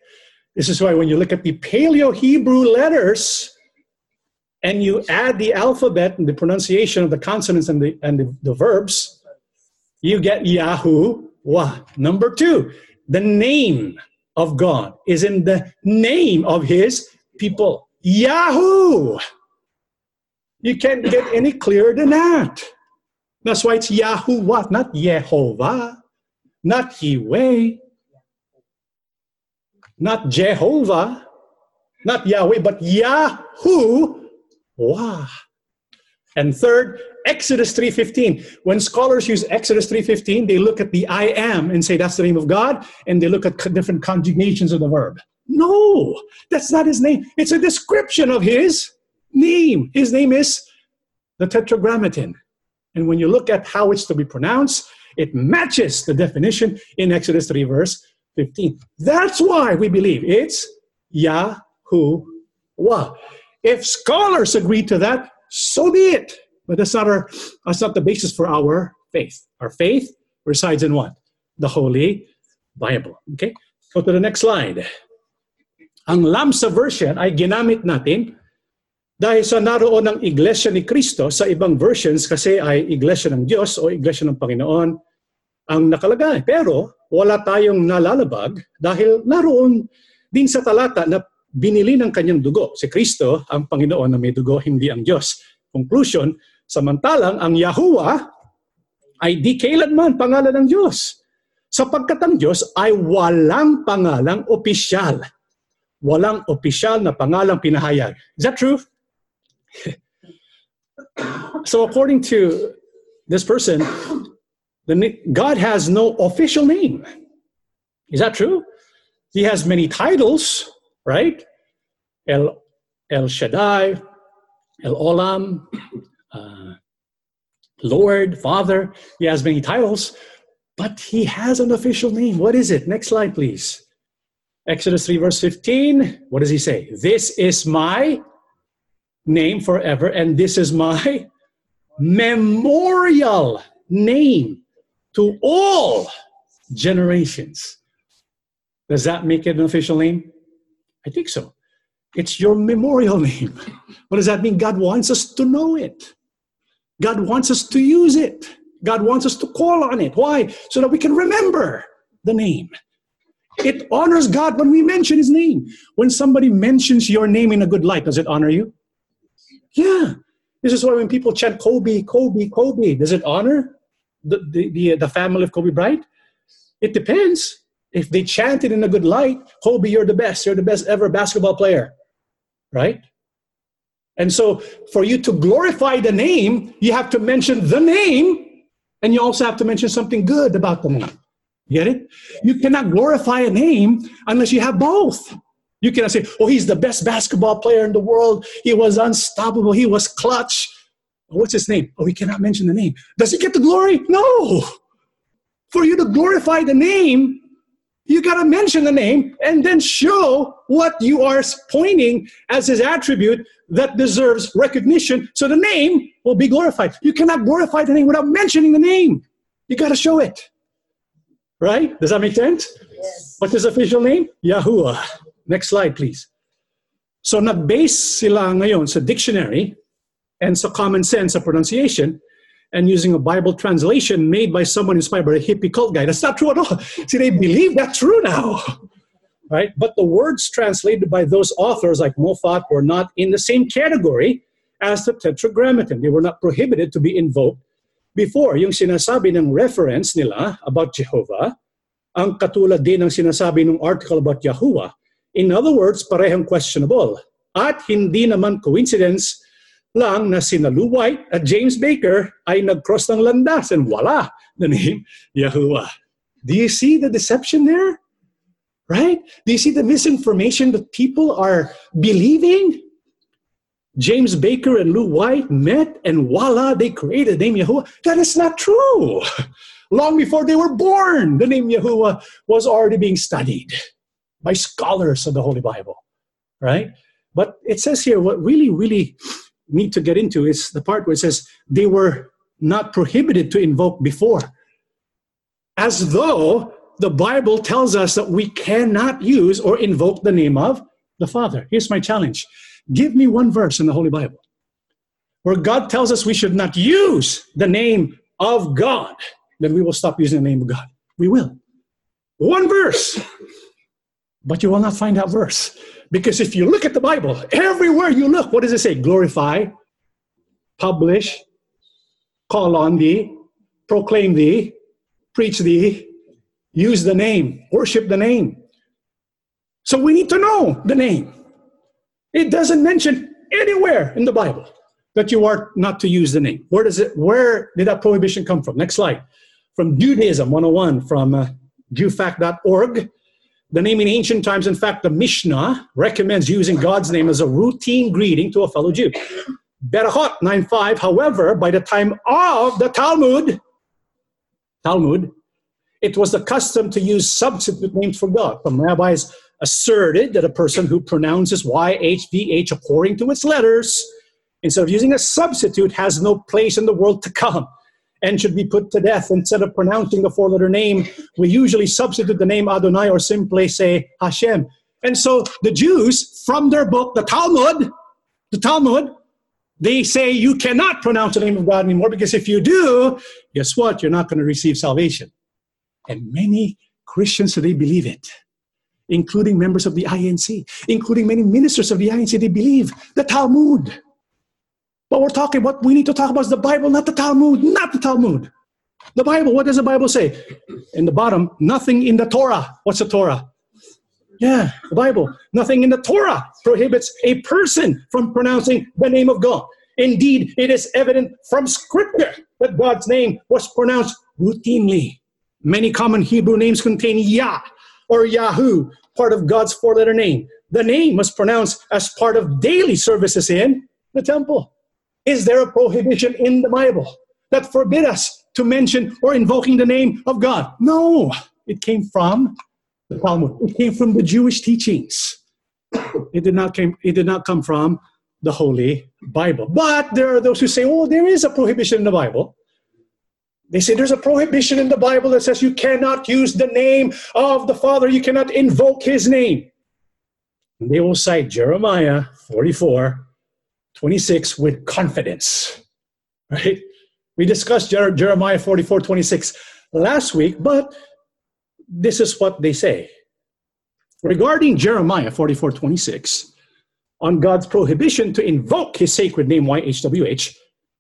This is why when you look at the Paleo Hebrew letters and you add the alphabet and the pronunciation of the consonants and the, and the, the verbs, you get Yahoo. What Number two, the name of God is in the name of his people. Yahoo! You can't get any clearer than that. That's why it's Yahoo what? Not Yehovah, not Yahweh, not Jehovah, not Yahweh, but Yahoo. Wow. And third, Exodus 3:15. When scholars use Exodus 3:15, they look at the I am and say that's the name of God, and they look at different conjugations of the verb. No, that's not his name. It's a description of his name. His name is the Tetragrammaton. And when you look at how it's to be pronounced, it matches the definition in Exodus 3, verse 15. That's why we believe it's Yahuwah. If scholars agree to that, so be it. But that's not our that's not the basis for our faith. Our faith resides in what? The Holy Bible. Okay? Go to the next slide. Ang Lamsa version ay ginamit natin dahil sa naroon ng Iglesia ni Cristo sa ibang versions kasi ay Iglesia ng Diyos o Iglesia ng Panginoon ang nakalagay. Pero wala tayong nalalabag dahil naroon din sa talata na binili ng kanyang dugo. Si Kristo ang Panginoon na may dugo, hindi ang Diyos. Conclusion, samantalang ang Yahuwah ay di kailanman pangalan ng Diyos. Sapagkat ang Diyos ay walang pangalang opisyal. Walang opisyal na pangalang pinahayag. Is that true? so according to this person, the, God has no official name. Is that true? He has many titles, right? El, El Shaddai, El Olam, Lord, Father. He has many titles, but he has an official name. What is it? Next slide, please. Exodus 3, verse 15. What does he say? This is my name forever, and this is my memorial name to all generations. Does that make it an official name? I think so. It's your memorial name. What does that mean? God wants us to know it. God wants us to use it. God wants us to call on it. Why? So that we can remember the name. It honors God when we mention his name. When somebody mentions your name in a good light, does it honor you? Yeah. This is why when people chant Kobe, Kobe, Kobe, does it honor the, the, the, uh, the family of Kobe Bryant? It depends. If they chant it in a good light, Kobe, you're the best. You're the best ever basketball player. Right? And so for you to glorify the name, you have to mention the name, and you also have to mention something good about the name. Get it? You cannot glorify a name unless you have both. You cannot say, oh, he's the best basketball player in the world. He was unstoppable. He was clutch. What's his name? Oh, we cannot mention the name. Does he get the glory? No. For you to glorify the name, you got to mention the name and then show what you are pointing as his attribute that deserves recognition so the name will be glorified. You cannot glorify the name without mentioning the name. You got to show it. Right? Does that make sense? Yes. What's his official name? Yahuwah. Next slide, please. So nag-base sila ngayon sa dictionary and sa common sense sa pronunciation and using a Bible translation made by someone inspired by a hippie cult guy. That's not true at all. See, they believe that's true now. Right? But the words translated by those authors like Moffat were not in the same category as the Tetragrammaton. They were not prohibited to be invoked before. Yung sinasabi ng reference nila about Jehovah, ang katulad din ng sinasabi ng article about Yahuwah, In other words, parehong questionable. At hindi naman coincidence lang na si Lew White at James Baker ay nag-cross ng landas and voila, the name Yahuwah. Do you see the deception there? Right? Do you see the misinformation that people are believing? James Baker and Lew White met and voila, they created the name Yahuwah. That is not true. Long before they were born, the name Yahuwah was already being studied by scholars of the Holy Bible, right? But it says here, what really, really need to get into is the part where it says they were not prohibited to invoke before. As though the Bible tells us that we cannot use or invoke the name of the Father. Here's my challenge give me one verse in the Holy Bible where God tells us we should not use the name of God. Then we will stop using the name of God. We will. One verse. But you will not find that verse. Because if you look at the Bible, everywhere you look, what does it say? Glorify, publish, call on thee, proclaim thee, preach thee, use the name, worship the name. So we need to know the name. It doesn't mention anywhere in the Bible that you are not to use the name. Where does it? Where did that prohibition come from? Next slide. From Judaism 101 from uh, Jewfaq.org. The name in ancient times, in fact, the Mishnah recommends using God's name as a routine greeting to a fellow Jew. Berachot 9.5, however, by the time of the Talmud, Talmud, it was the custom to use substitute names for God. Some rabbis asserted that a person who pronounces YHVH according to its letters, instead of using a substitute, has no place in the world to come. And should be put to death. Instead of pronouncing the four letter name, we usually substitute the name Adonai or simply say Hashem. And so the Jews, from their book, the Talmud, the Talmud, they say you cannot pronounce the name of God anymore because if you do, guess what? You're not going to receive salvation. And many Christians today believe it, including members of the INC, including many ministers of the INC. They believe the Talmud. But we're talking what we need to talk about is the Bible, not the Talmud, not the Talmud. The Bible, what does the Bible say? In the bottom, nothing in the Torah. What's the Torah? Yeah, the Bible. Nothing in the Torah prohibits a person from pronouncing the name of God. Indeed, it is evident from Scripture that God's name was pronounced routinely. Many common Hebrew names contain Yah or Yahu, part of God's four letter name. The name was pronounced as part of daily services in the temple. Is there a prohibition in the Bible that forbid us to mention or invoking the name of God? No, it came from the Talmud. It came from the Jewish teachings. It did not came. It did not come from the Holy Bible. But there are those who say, "Oh, there is a prohibition in the Bible." They say there's a prohibition in the Bible that says you cannot use the name of the Father. You cannot invoke His name. And they will cite Jeremiah 44, 26 with confidence. Right? We discussed Jer- Jeremiah 44, 26 last week, but this is what they say. Regarding Jeremiah 44 26, on God's prohibition to invoke his sacred name, YHWH,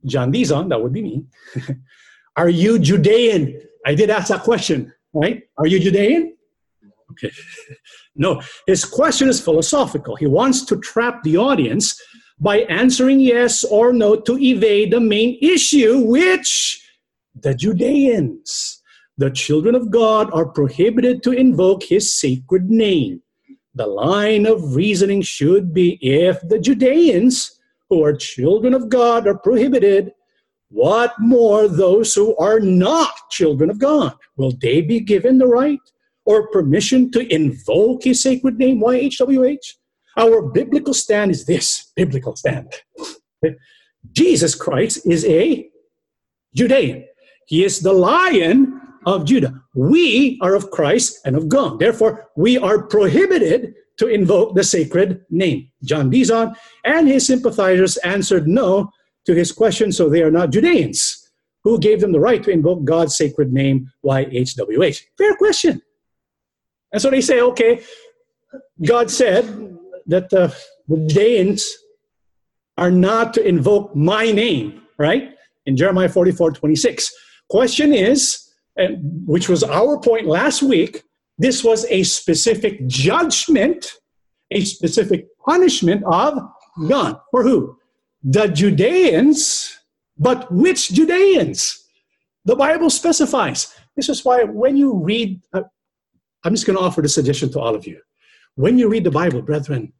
John Dizon, that would be me, are you Judean? I did ask that question, right? Are you Judean? Okay. no, his question is philosophical. He wants to trap the audience by answering yes or no to evade the main issue, which the Judeans the children of God are prohibited to invoke his sacred name. The line of reasoning should be if the Judeans, who are children of God, are prohibited, what more those who are not children of God? Will they be given the right or permission to invoke his sacred name, YHWH? Our biblical stand is this biblical stand. Jesus Christ is a Judean. He is the lion of Judah. We are of Christ and of God. Therefore, we are prohibited to invoke the sacred name. John Dizon and his sympathizers answered no to his question, so they are not Judeans. Who gave them the right to invoke God's sacred name, YHWH? Fair question. And so they say, okay, God said that uh, the Judeans are not to invoke my name, right? In Jeremiah 44 26. Question is, and which was our point last week, this was a specific judgment, a specific punishment of God. For who? The Judeans, but which Judeans? The Bible specifies. This is why when you read, uh, I'm just going to offer the suggestion to all of you. When you read the Bible, brethren,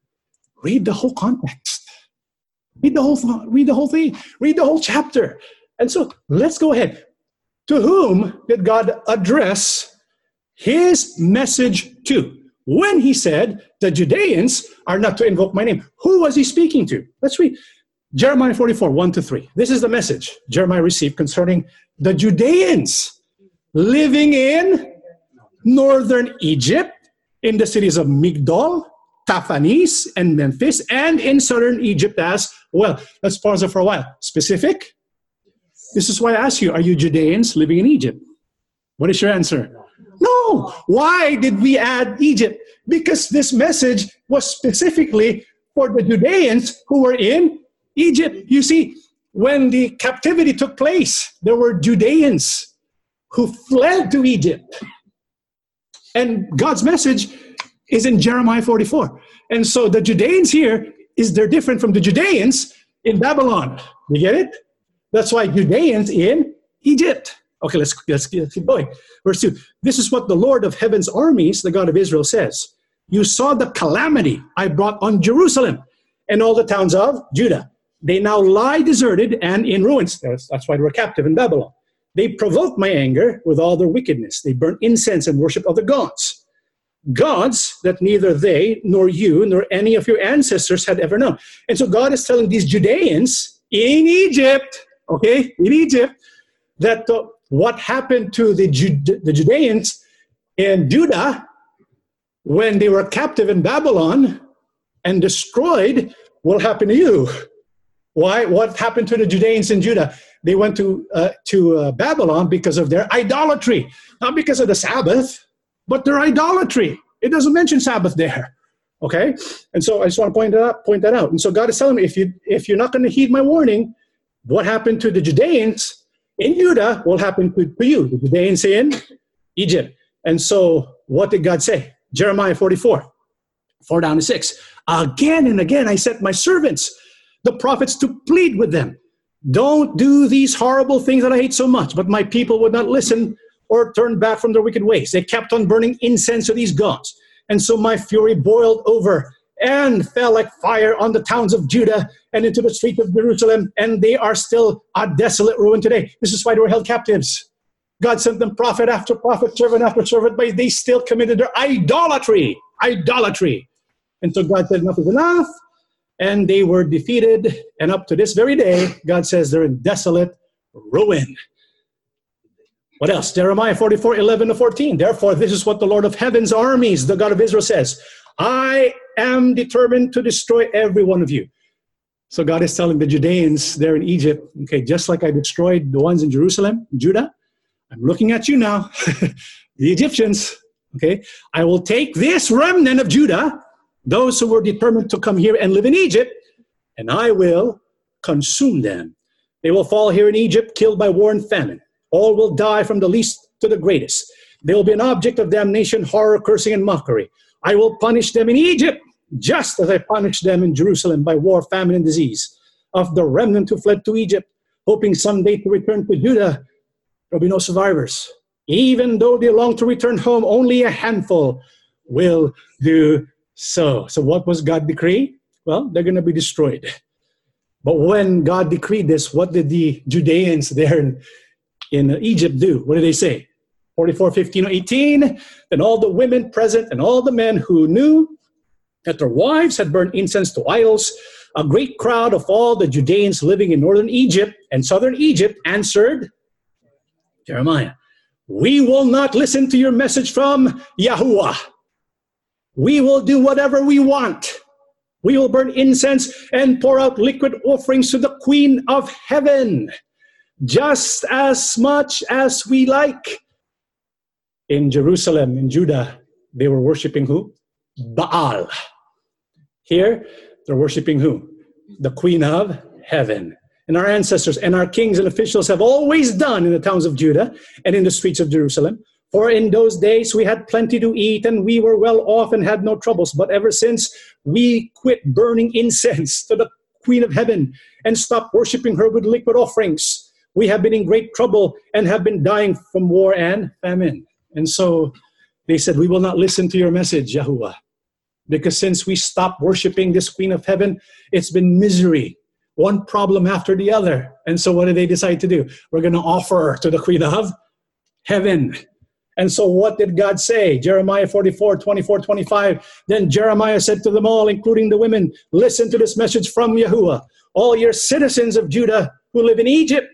read the whole context. Read the whole, read the whole thing. Read the whole chapter. And so let's go ahead. To whom did God address his message to? When he said, the Judeans are not to invoke my name, who was he speaking to? Let's read Jeremiah 44, 1 to 3. This is the message Jeremiah received concerning the Judeans living in northern Egypt, in the cities of Migdol, Tahpanhes, and Memphis, and in southern Egypt as well. Let's pause it for a while. Specific? This is why I ask you, are you Judeans living in Egypt? What is your answer? No. Why did we add Egypt? Because this message was specifically for the Judeans who were in Egypt. You see, when the captivity took place, there were Judeans who fled to Egypt. And God's message is in Jeremiah 44. And so the Judeans here is they're different from the Judeans in Babylon. You get it? That's why Judeans in Egypt. Okay, let's, let's, let's keep going. Verse 2. This is what the Lord of heaven's armies, the God of Israel, says. You saw the calamity I brought on Jerusalem and all the towns of Judah. They now lie deserted and in ruins. That's, why they were captive in Babylon. They provoked my anger with all their wickedness. They burnt incense and worship other gods. Gods that neither they nor you nor any of your ancestors had ever known. And so God is telling these Judeans in Egypt okay, in Egypt, that uh, what happened to the, Jude- the Judeans in Judah when they were captive in Babylon and destroyed will happen to you. Why? What happened to the Judeans in Judah? They went to, uh, to uh, Babylon because of their idolatry, not because of the Sabbath, but their idolatry. It doesn't mention Sabbath there. Okay? And so I just want to point that out, point that out. And so God is telling me if you if you're not going to heed my warning, what happened to the Judeans in Judah will happen to, to you, the Judeans in Egypt. And so what did God say? Jeremiah 44, 4 down to 6. Again and again I sent my servants, the prophets, to plead with them. Don't do these horrible things that I hate so much. But my people would not listen or turned back from their wicked ways. They kept on burning incense to these gods. And so my fury boiled over and fell like fire on the towns of Judah and into the streets of Jerusalem, and they are still a desolate ruin today. This is why they were held captives. God sent them prophet after prophet, servant after servant, but they still committed their idolatry. Idolatry. And so God said, enough is enough. And they were defeated. And up to this very day, God says they're in desolate ruin. What else? Jeremiah 44, 11 to 14. Therefore, this is what the Lord of heaven's armies, the God of Israel, says I am determined to destroy every one of you. So God is telling the Judeans there in Egypt, okay, just like I destroyed the ones in Jerusalem, Judah, I'm looking at you now, the Egyptians, okay, I will take this remnant of Judah, those who were determined to come here and live in Egypt, and I will consume them. They will fall here in Egypt, killed by war and famine. All will die from the least to the greatest. They will be an object of damnation, horror, cursing, and mockery. I will punish them in Egypt, just as I punished them in Jerusalem by war, famine, and disease. Of the remnant who fled to Egypt, hoping someday to return to Judah, there will be no survivors. Even though they long to return home, only a handful will do so. So, what was God decree? Well, they're going to be destroyed. But when God decreed this, what did the Judeans there in, in Egypt do? What do they say? 44, 15, 18. Then all the women present and all the men who knew that their wives had burned incense to idols, a great crowd of all the Judeans living in northern Egypt and southern Egypt answered Jeremiah, We will not listen to your message from Yahuwah. We will do whatever we want. We will burn incense and pour out liquid offerings to the Queen of Heaven, just as much as we like. In Jerusalem, in Judah, they were worshiping who? Baal. Here, they're worshiping who? The Queen of Heaven. And our ancestors and our kings and officials have always done in the towns of Judah and in the streets of Jerusalem. For in those days we had plenty to eat and we were well off and had no troubles. But ever since we quit burning incense to the Queen of Heaven and stopped worshiping her with liquid offerings, we have been in great trouble and have been dying from war and famine. And so they said, We will not listen to your message, Yahuwah. Because since we stopped worshiping this Queen of Heaven, it's been misery, one problem after the other. And so, what did they decide to do? We're going to offer to the Queen of Heaven. And so, what did God say? Jeremiah 44, 24, 25. Then Jeremiah said to them all, including the women, Listen to this message from Yahuwah. All your citizens of Judah who live in Egypt,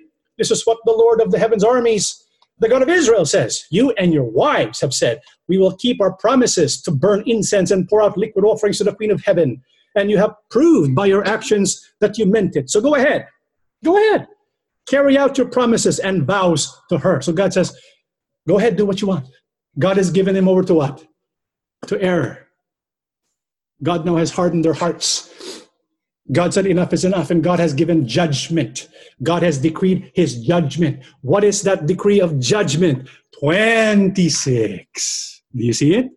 this is what the Lord of the heavens armies the God of Israel says, You and your wives have said, We will keep our promises to burn incense and pour out liquid offerings to the Queen of Heaven. And you have proved by your actions that you meant it. So go ahead. Go ahead. Carry out your promises and vows to her. So God says, Go ahead, do what you want. God has given them over to what? To error. God now has hardened their hearts. God said enough is enough, and God has given judgment. God has decreed his judgment. What is that decree of judgment? 26. Do you see it?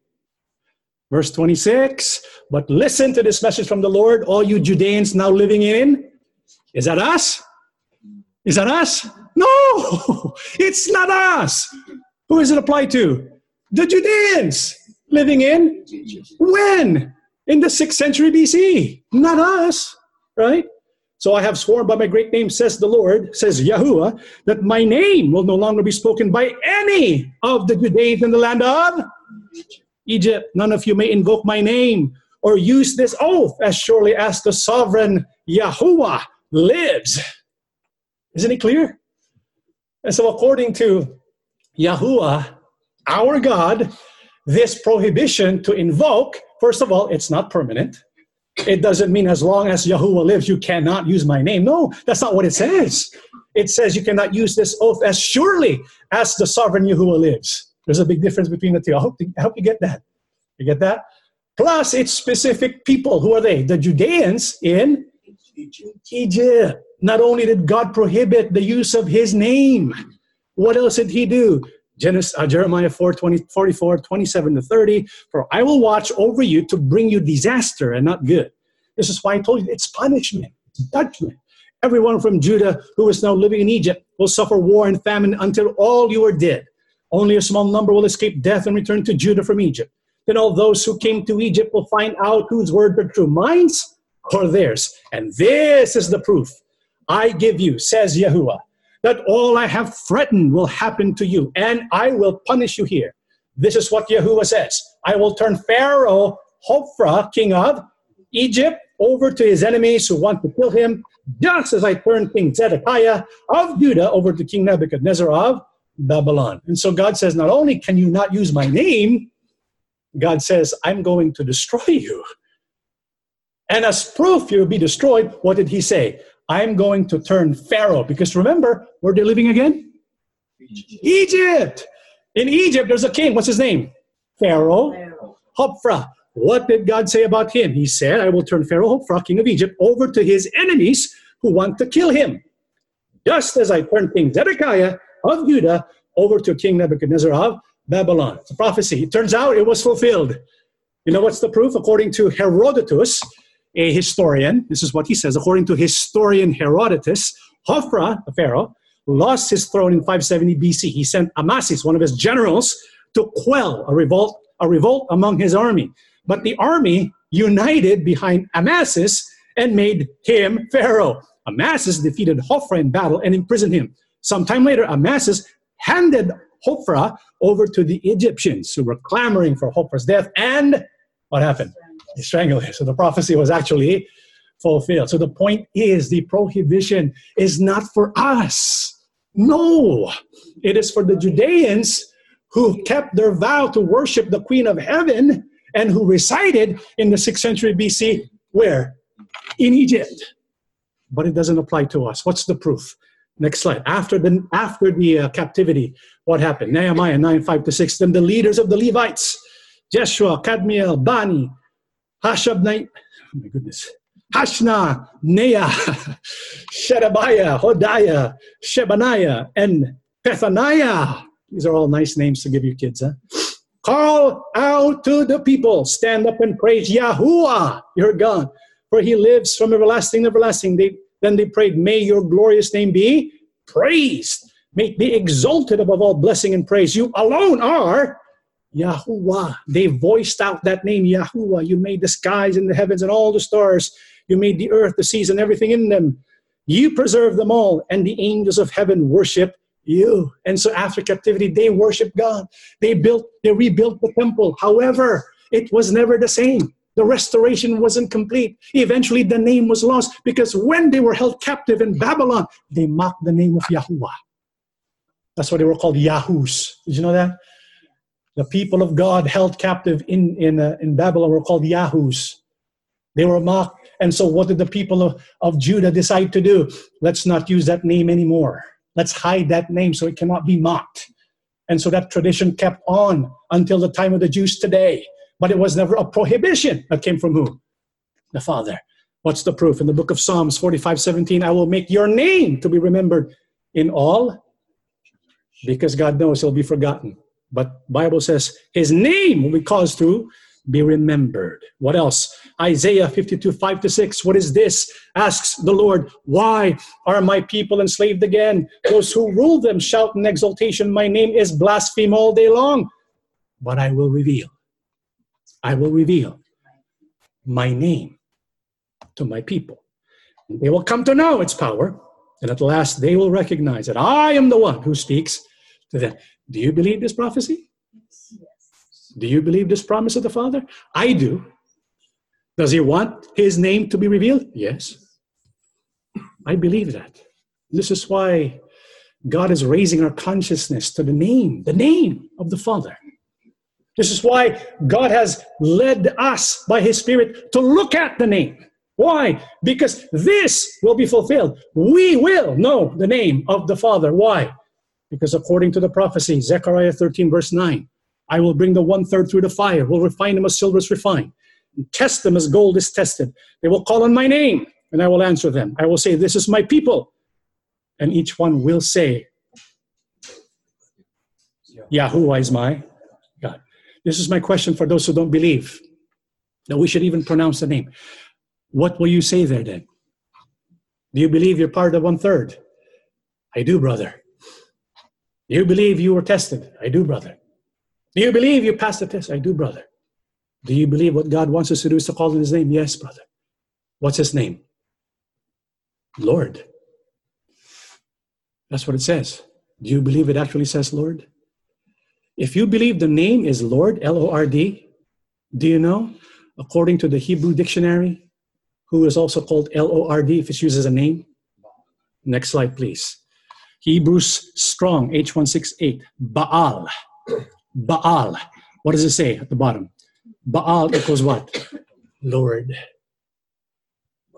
Verse 26. But listen to this message from the Lord, all you Judeans now living in. Is that us? Is that us? No, it's not us. Who is it applied to? The Judeans living in when? In the 6th century BC, not us, right? So I have sworn by my great name, says the Lord, says Yahuwah, that my name will no longer be spoken by any of the Judeans in the land of Egypt. None of you may invoke my name or use this oath as surely as the sovereign Yahuwah lives. Isn't it clear? And so, according to Yahuwah, our God, this prohibition to invoke, first of all, it's not permanent. It doesn't mean as long as Yahuwah lives, you cannot use my name. No, that's not what it says. It says you cannot use this oath as surely as the sovereign Yahuwah lives. There's a big difference between the two. I hope, I hope you get that. You get that? Plus, it's specific people. Who are they? The Judeans in Egypt. Not only did God prohibit the use of his name, what else did he do? Genesis, uh, Jeremiah 4, 20, 44, 27 to 30. For I will watch over you to bring you disaster and not good. This is why I told you it's punishment, it's judgment. Everyone from Judah who is now living in Egypt will suffer war and famine until all you are dead. Only a small number will escape death and return to Judah from Egypt. Then all those who came to Egypt will find out whose word are true, mine's or theirs. And this is the proof I give you, says Yahuwah that all I have threatened will happen to you, and I will punish you here. This is what Yahuwah says I will turn Pharaoh, Hophra, king of Egypt, over to his enemies who want to kill him, just as I turned King Zedekiah of Judah over to King Nebuchadnezzar of Babylon. And so God says, Not only can you not use my name, God says, I'm going to destroy you. And as proof you'll be destroyed, what did he say? I'm going to turn Pharaoh. Because remember, where they're living again? Egypt. Egypt. In Egypt, there's a king. What's his name? Pharaoh. Pharaoh. Hophra. What did God say about him? He said, I will turn Pharaoh, Hophra, king of Egypt, over to his enemies who want to kill him. Just as I turned King Zedekiah of Judah over to King Nebuchadnezzar of Babylon. It's a prophecy. It turns out it was fulfilled. You know what's the proof? According to Herodotus, a historian. This is what he says. According to historian Herodotus, Hophra, the pharaoh, lost his throne in 570 BC. He sent Amasis, one of his generals, to quell a revolt, a revolt among his army. But the army united behind Amasis and made him pharaoh. Amasis defeated Hophra in battle and imprisoned him. Sometime later, Amasis handed Hophra over to the Egyptians who were clamoring for Hophra's death. And what happened? He strangled him. So the prophecy was actually fulfilled. So the point is the prohibition is not for us. No, it is for the Judeans who kept their vow to worship the Queen of Heaven and who resided in the 6th century BC. Where? In Egypt. But it doesn't apply to us. What's the proof? Next slide. After the, after the uh, captivity, what happened? Nehemiah 9 5 to 6. Then the leaders of the Levites, Jeshua, Kadmiel, Bani, Hashabnai, oh my goodness, Hashna, Nea, Sherebiah, Hodiah, Shebaniah, and Pethaniah. These are all nice names to give your kids, huh? Call out to the people, stand up and praise Yahuwah, your God, for he lives from everlasting to everlasting. They, then they prayed, May your glorious name be praised. May it be exalted above all blessing and praise. You alone are Yahuwah. They voiced out that name, Yahuwah. You made the skies and the heavens and all the stars. You made the earth, the seas, and everything in them. You preserve them all, and the angels of heaven worship you. And so after captivity, they worship God. They built, they rebuilt the temple. However, it was never the same. The restoration wasn't complete. Eventually, the name was lost because when they were held captive in Babylon, they mocked the name of Yahuwah. That's why they were called Yahoos. Did you know that? The people of God held captive in, in, uh, in Babylon were called Yahoos. They were mocked. And so, what did the people of, of Judah decide to do? Let's not use that name anymore. Let's hide that name so it cannot be mocked. And so that tradition kept on until the time of the Jews today. But it was never a prohibition that came from who? The Father. What's the proof? In the book of Psalms 45 17, I will make your name to be remembered in all, because God knows he'll be forgotten. But Bible says his name will be caused to be remembered. What else? Isaiah 52, 5 to 6. What is this? Asks the Lord, Why are my people enslaved again? Those who rule them shout in exultation, My name is blasphemed all day long. But I will reveal, I will reveal my name to my people. They will come to know its power, and at last they will recognize that I am the one who speaks to them. Do you believe this prophecy? Yes. Do you believe this promise of the Father? I do. Does he want his name to be revealed? Yes. I believe that. This is why God is raising our consciousness to the name, the name of the Father. This is why God has led us by His Spirit to look at the name. Why? Because this will be fulfilled. We will know the name of the Father. Why? Because according to the prophecy, Zechariah 13, verse 9, I will bring the one third through the fire, will refine them as silver is refined, and test them as gold is tested. They will call on my name, and I will answer them. I will say, This is my people. And each one will say, Yahuwah is my God. This is my question for those who don't believe that we should even pronounce the name. What will you say there then? Do you believe you're part of one third? I do, brother. Do you believe you were tested? I do, brother. Do you believe you passed the test? I do, brother. Do you believe what God wants us to do is to call in His name? Yes, brother. What's His name? Lord. That's what it says. Do you believe it actually says Lord? If you believe the name is Lord, L O R D, do you know, according to the Hebrew dictionary, who is also called L O R D if it's used as a name? Next slide, please. Hebrews Strong, H168, Baal. Baal. What does it say at the bottom? Baal equals what? Lord.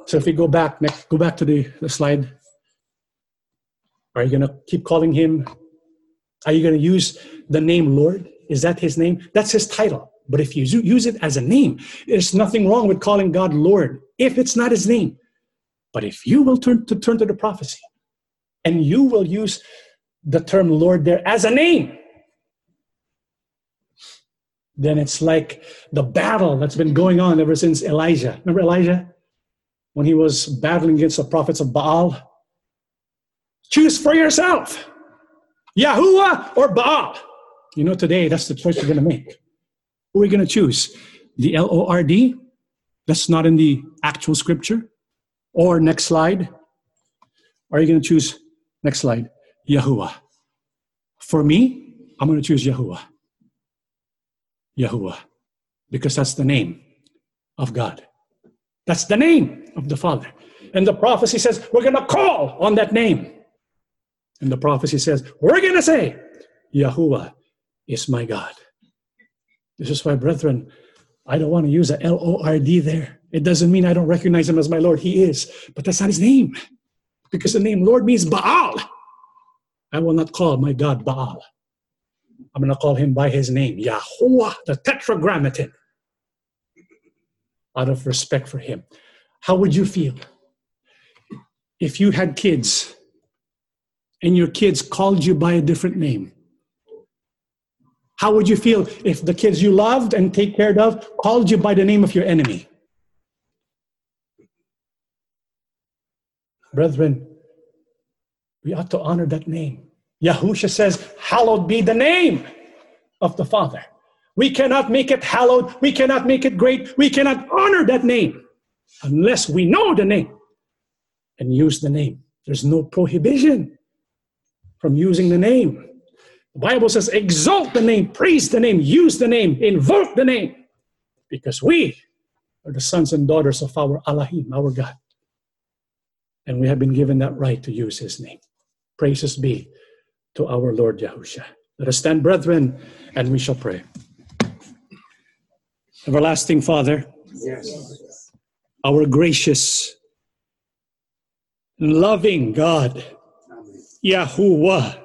So if we go back, next, go back to the, the slide. Are you going to keep calling him? Are you going to use the name Lord? Is that his name? That's his title. But if you use it as a name, there's nothing wrong with calling God Lord if it's not his name. But if you will turn to turn to the prophecy and you will use the term Lord there as a name, then it's like the battle that's been going on ever since Elijah. Remember Elijah? When he was battling against the prophets of Baal? Choose for yourself Yahuwah or Baal. You know, today that's the choice we're going to make. Who are we going to choose? The L O R D? That's not in the actual scripture. Or next slide. Are you going to choose, next slide, Yahuwah? For me, I'm going to choose Yahuwah. Yahuwah. Because that's the name of God. That's the name of the Father. And the prophecy says, we're going to call on that name. And the prophecy says, we're going to say, Yahuwah is my God. This is why, brethren, I don't want to use a L O R D there. It doesn't mean I don't recognize him as my Lord. He is, but that's not his name. Because the name Lord means Baal. I will not call my God Baal. I'm going to call him by his name, Yahuwah, the Tetragrammaton, out of respect for him. How would you feel if you had kids and your kids called you by a different name? How would you feel if the kids you loved and take care of called you by the name of your enemy? Brethren, we ought to honor that name. Yahusha says, Hallowed be the name of the Father. We cannot make it hallowed. We cannot make it great. We cannot honor that name unless we know the name and use the name. There's no prohibition from using the name. The Bible says, exalt the name, praise the name, use the name, invoke the name, because we are the sons and daughters of our Elohim, our God. And we have been given that right to use his name. Praises be to our Lord Yahusha. Let us stand, brethren, and we shall pray. Everlasting Father, yes. our gracious, loving God, Yahuwah,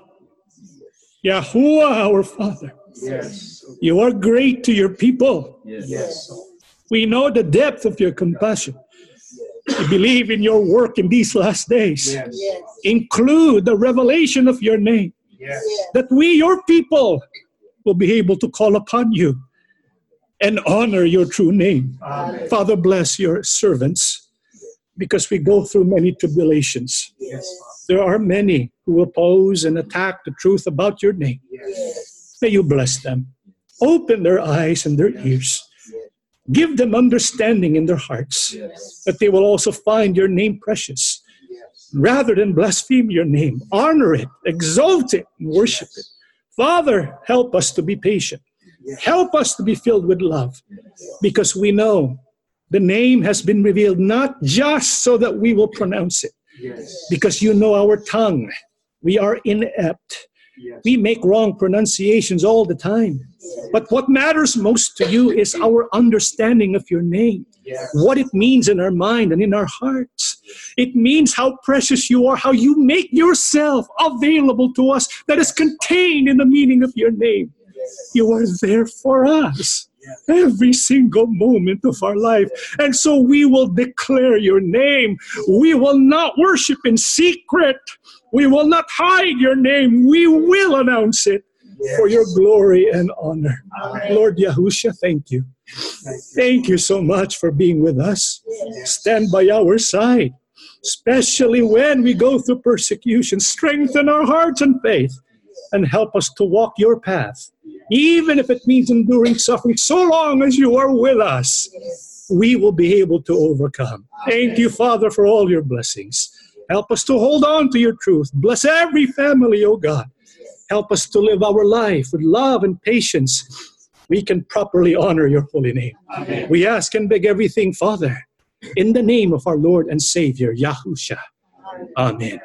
Yahuwah, our Father. Yes. You are great to your people. Yes. We know the depth of your compassion. We believe in your work in these last days. Yes. Include the revelation of your name. Yes. That we, your people, will be able to call upon you and honor your true name. Amen. Father, bless your servants because we go through many tribulations. Yes. There are many who oppose and attack the truth about your name. Yes. May you bless them. Open their eyes and their ears. Give them understanding in their hearts yes. that they will also find your name precious. Yes. Rather than blaspheme your name, honor it, exalt it, worship yes. it. Father, help us to be patient. Help us to be filled with love because we know the name has been revealed not just so that we will pronounce it, because you know our tongue. We are inept. We make wrong pronunciations all the time. But what matters most to you is our understanding of your name, what it means in our mind and in our hearts. It means how precious you are, how you make yourself available to us, that is contained in the meaning of your name. You are there for us every single moment of our life. And so we will declare your name. We will not worship in secret. We will not hide your name. We will announce it for your glory and honor. Amen. Lord Yahusha, thank you. Thank you so much for being with us. Stand by our side, especially when we go through persecution. Strengthen our hearts and faith and help us to walk your path, even if it means enduring suffering. So long as you are with us, we will be able to overcome. Thank you, Father, for all your blessings. Help us to hold on to your truth. Bless every family, O oh God. Help us to live our life with love and patience. We can properly honor your holy name. Amen. We ask and beg everything, Father, in the name of our Lord and Savior, Yahusha. Amen.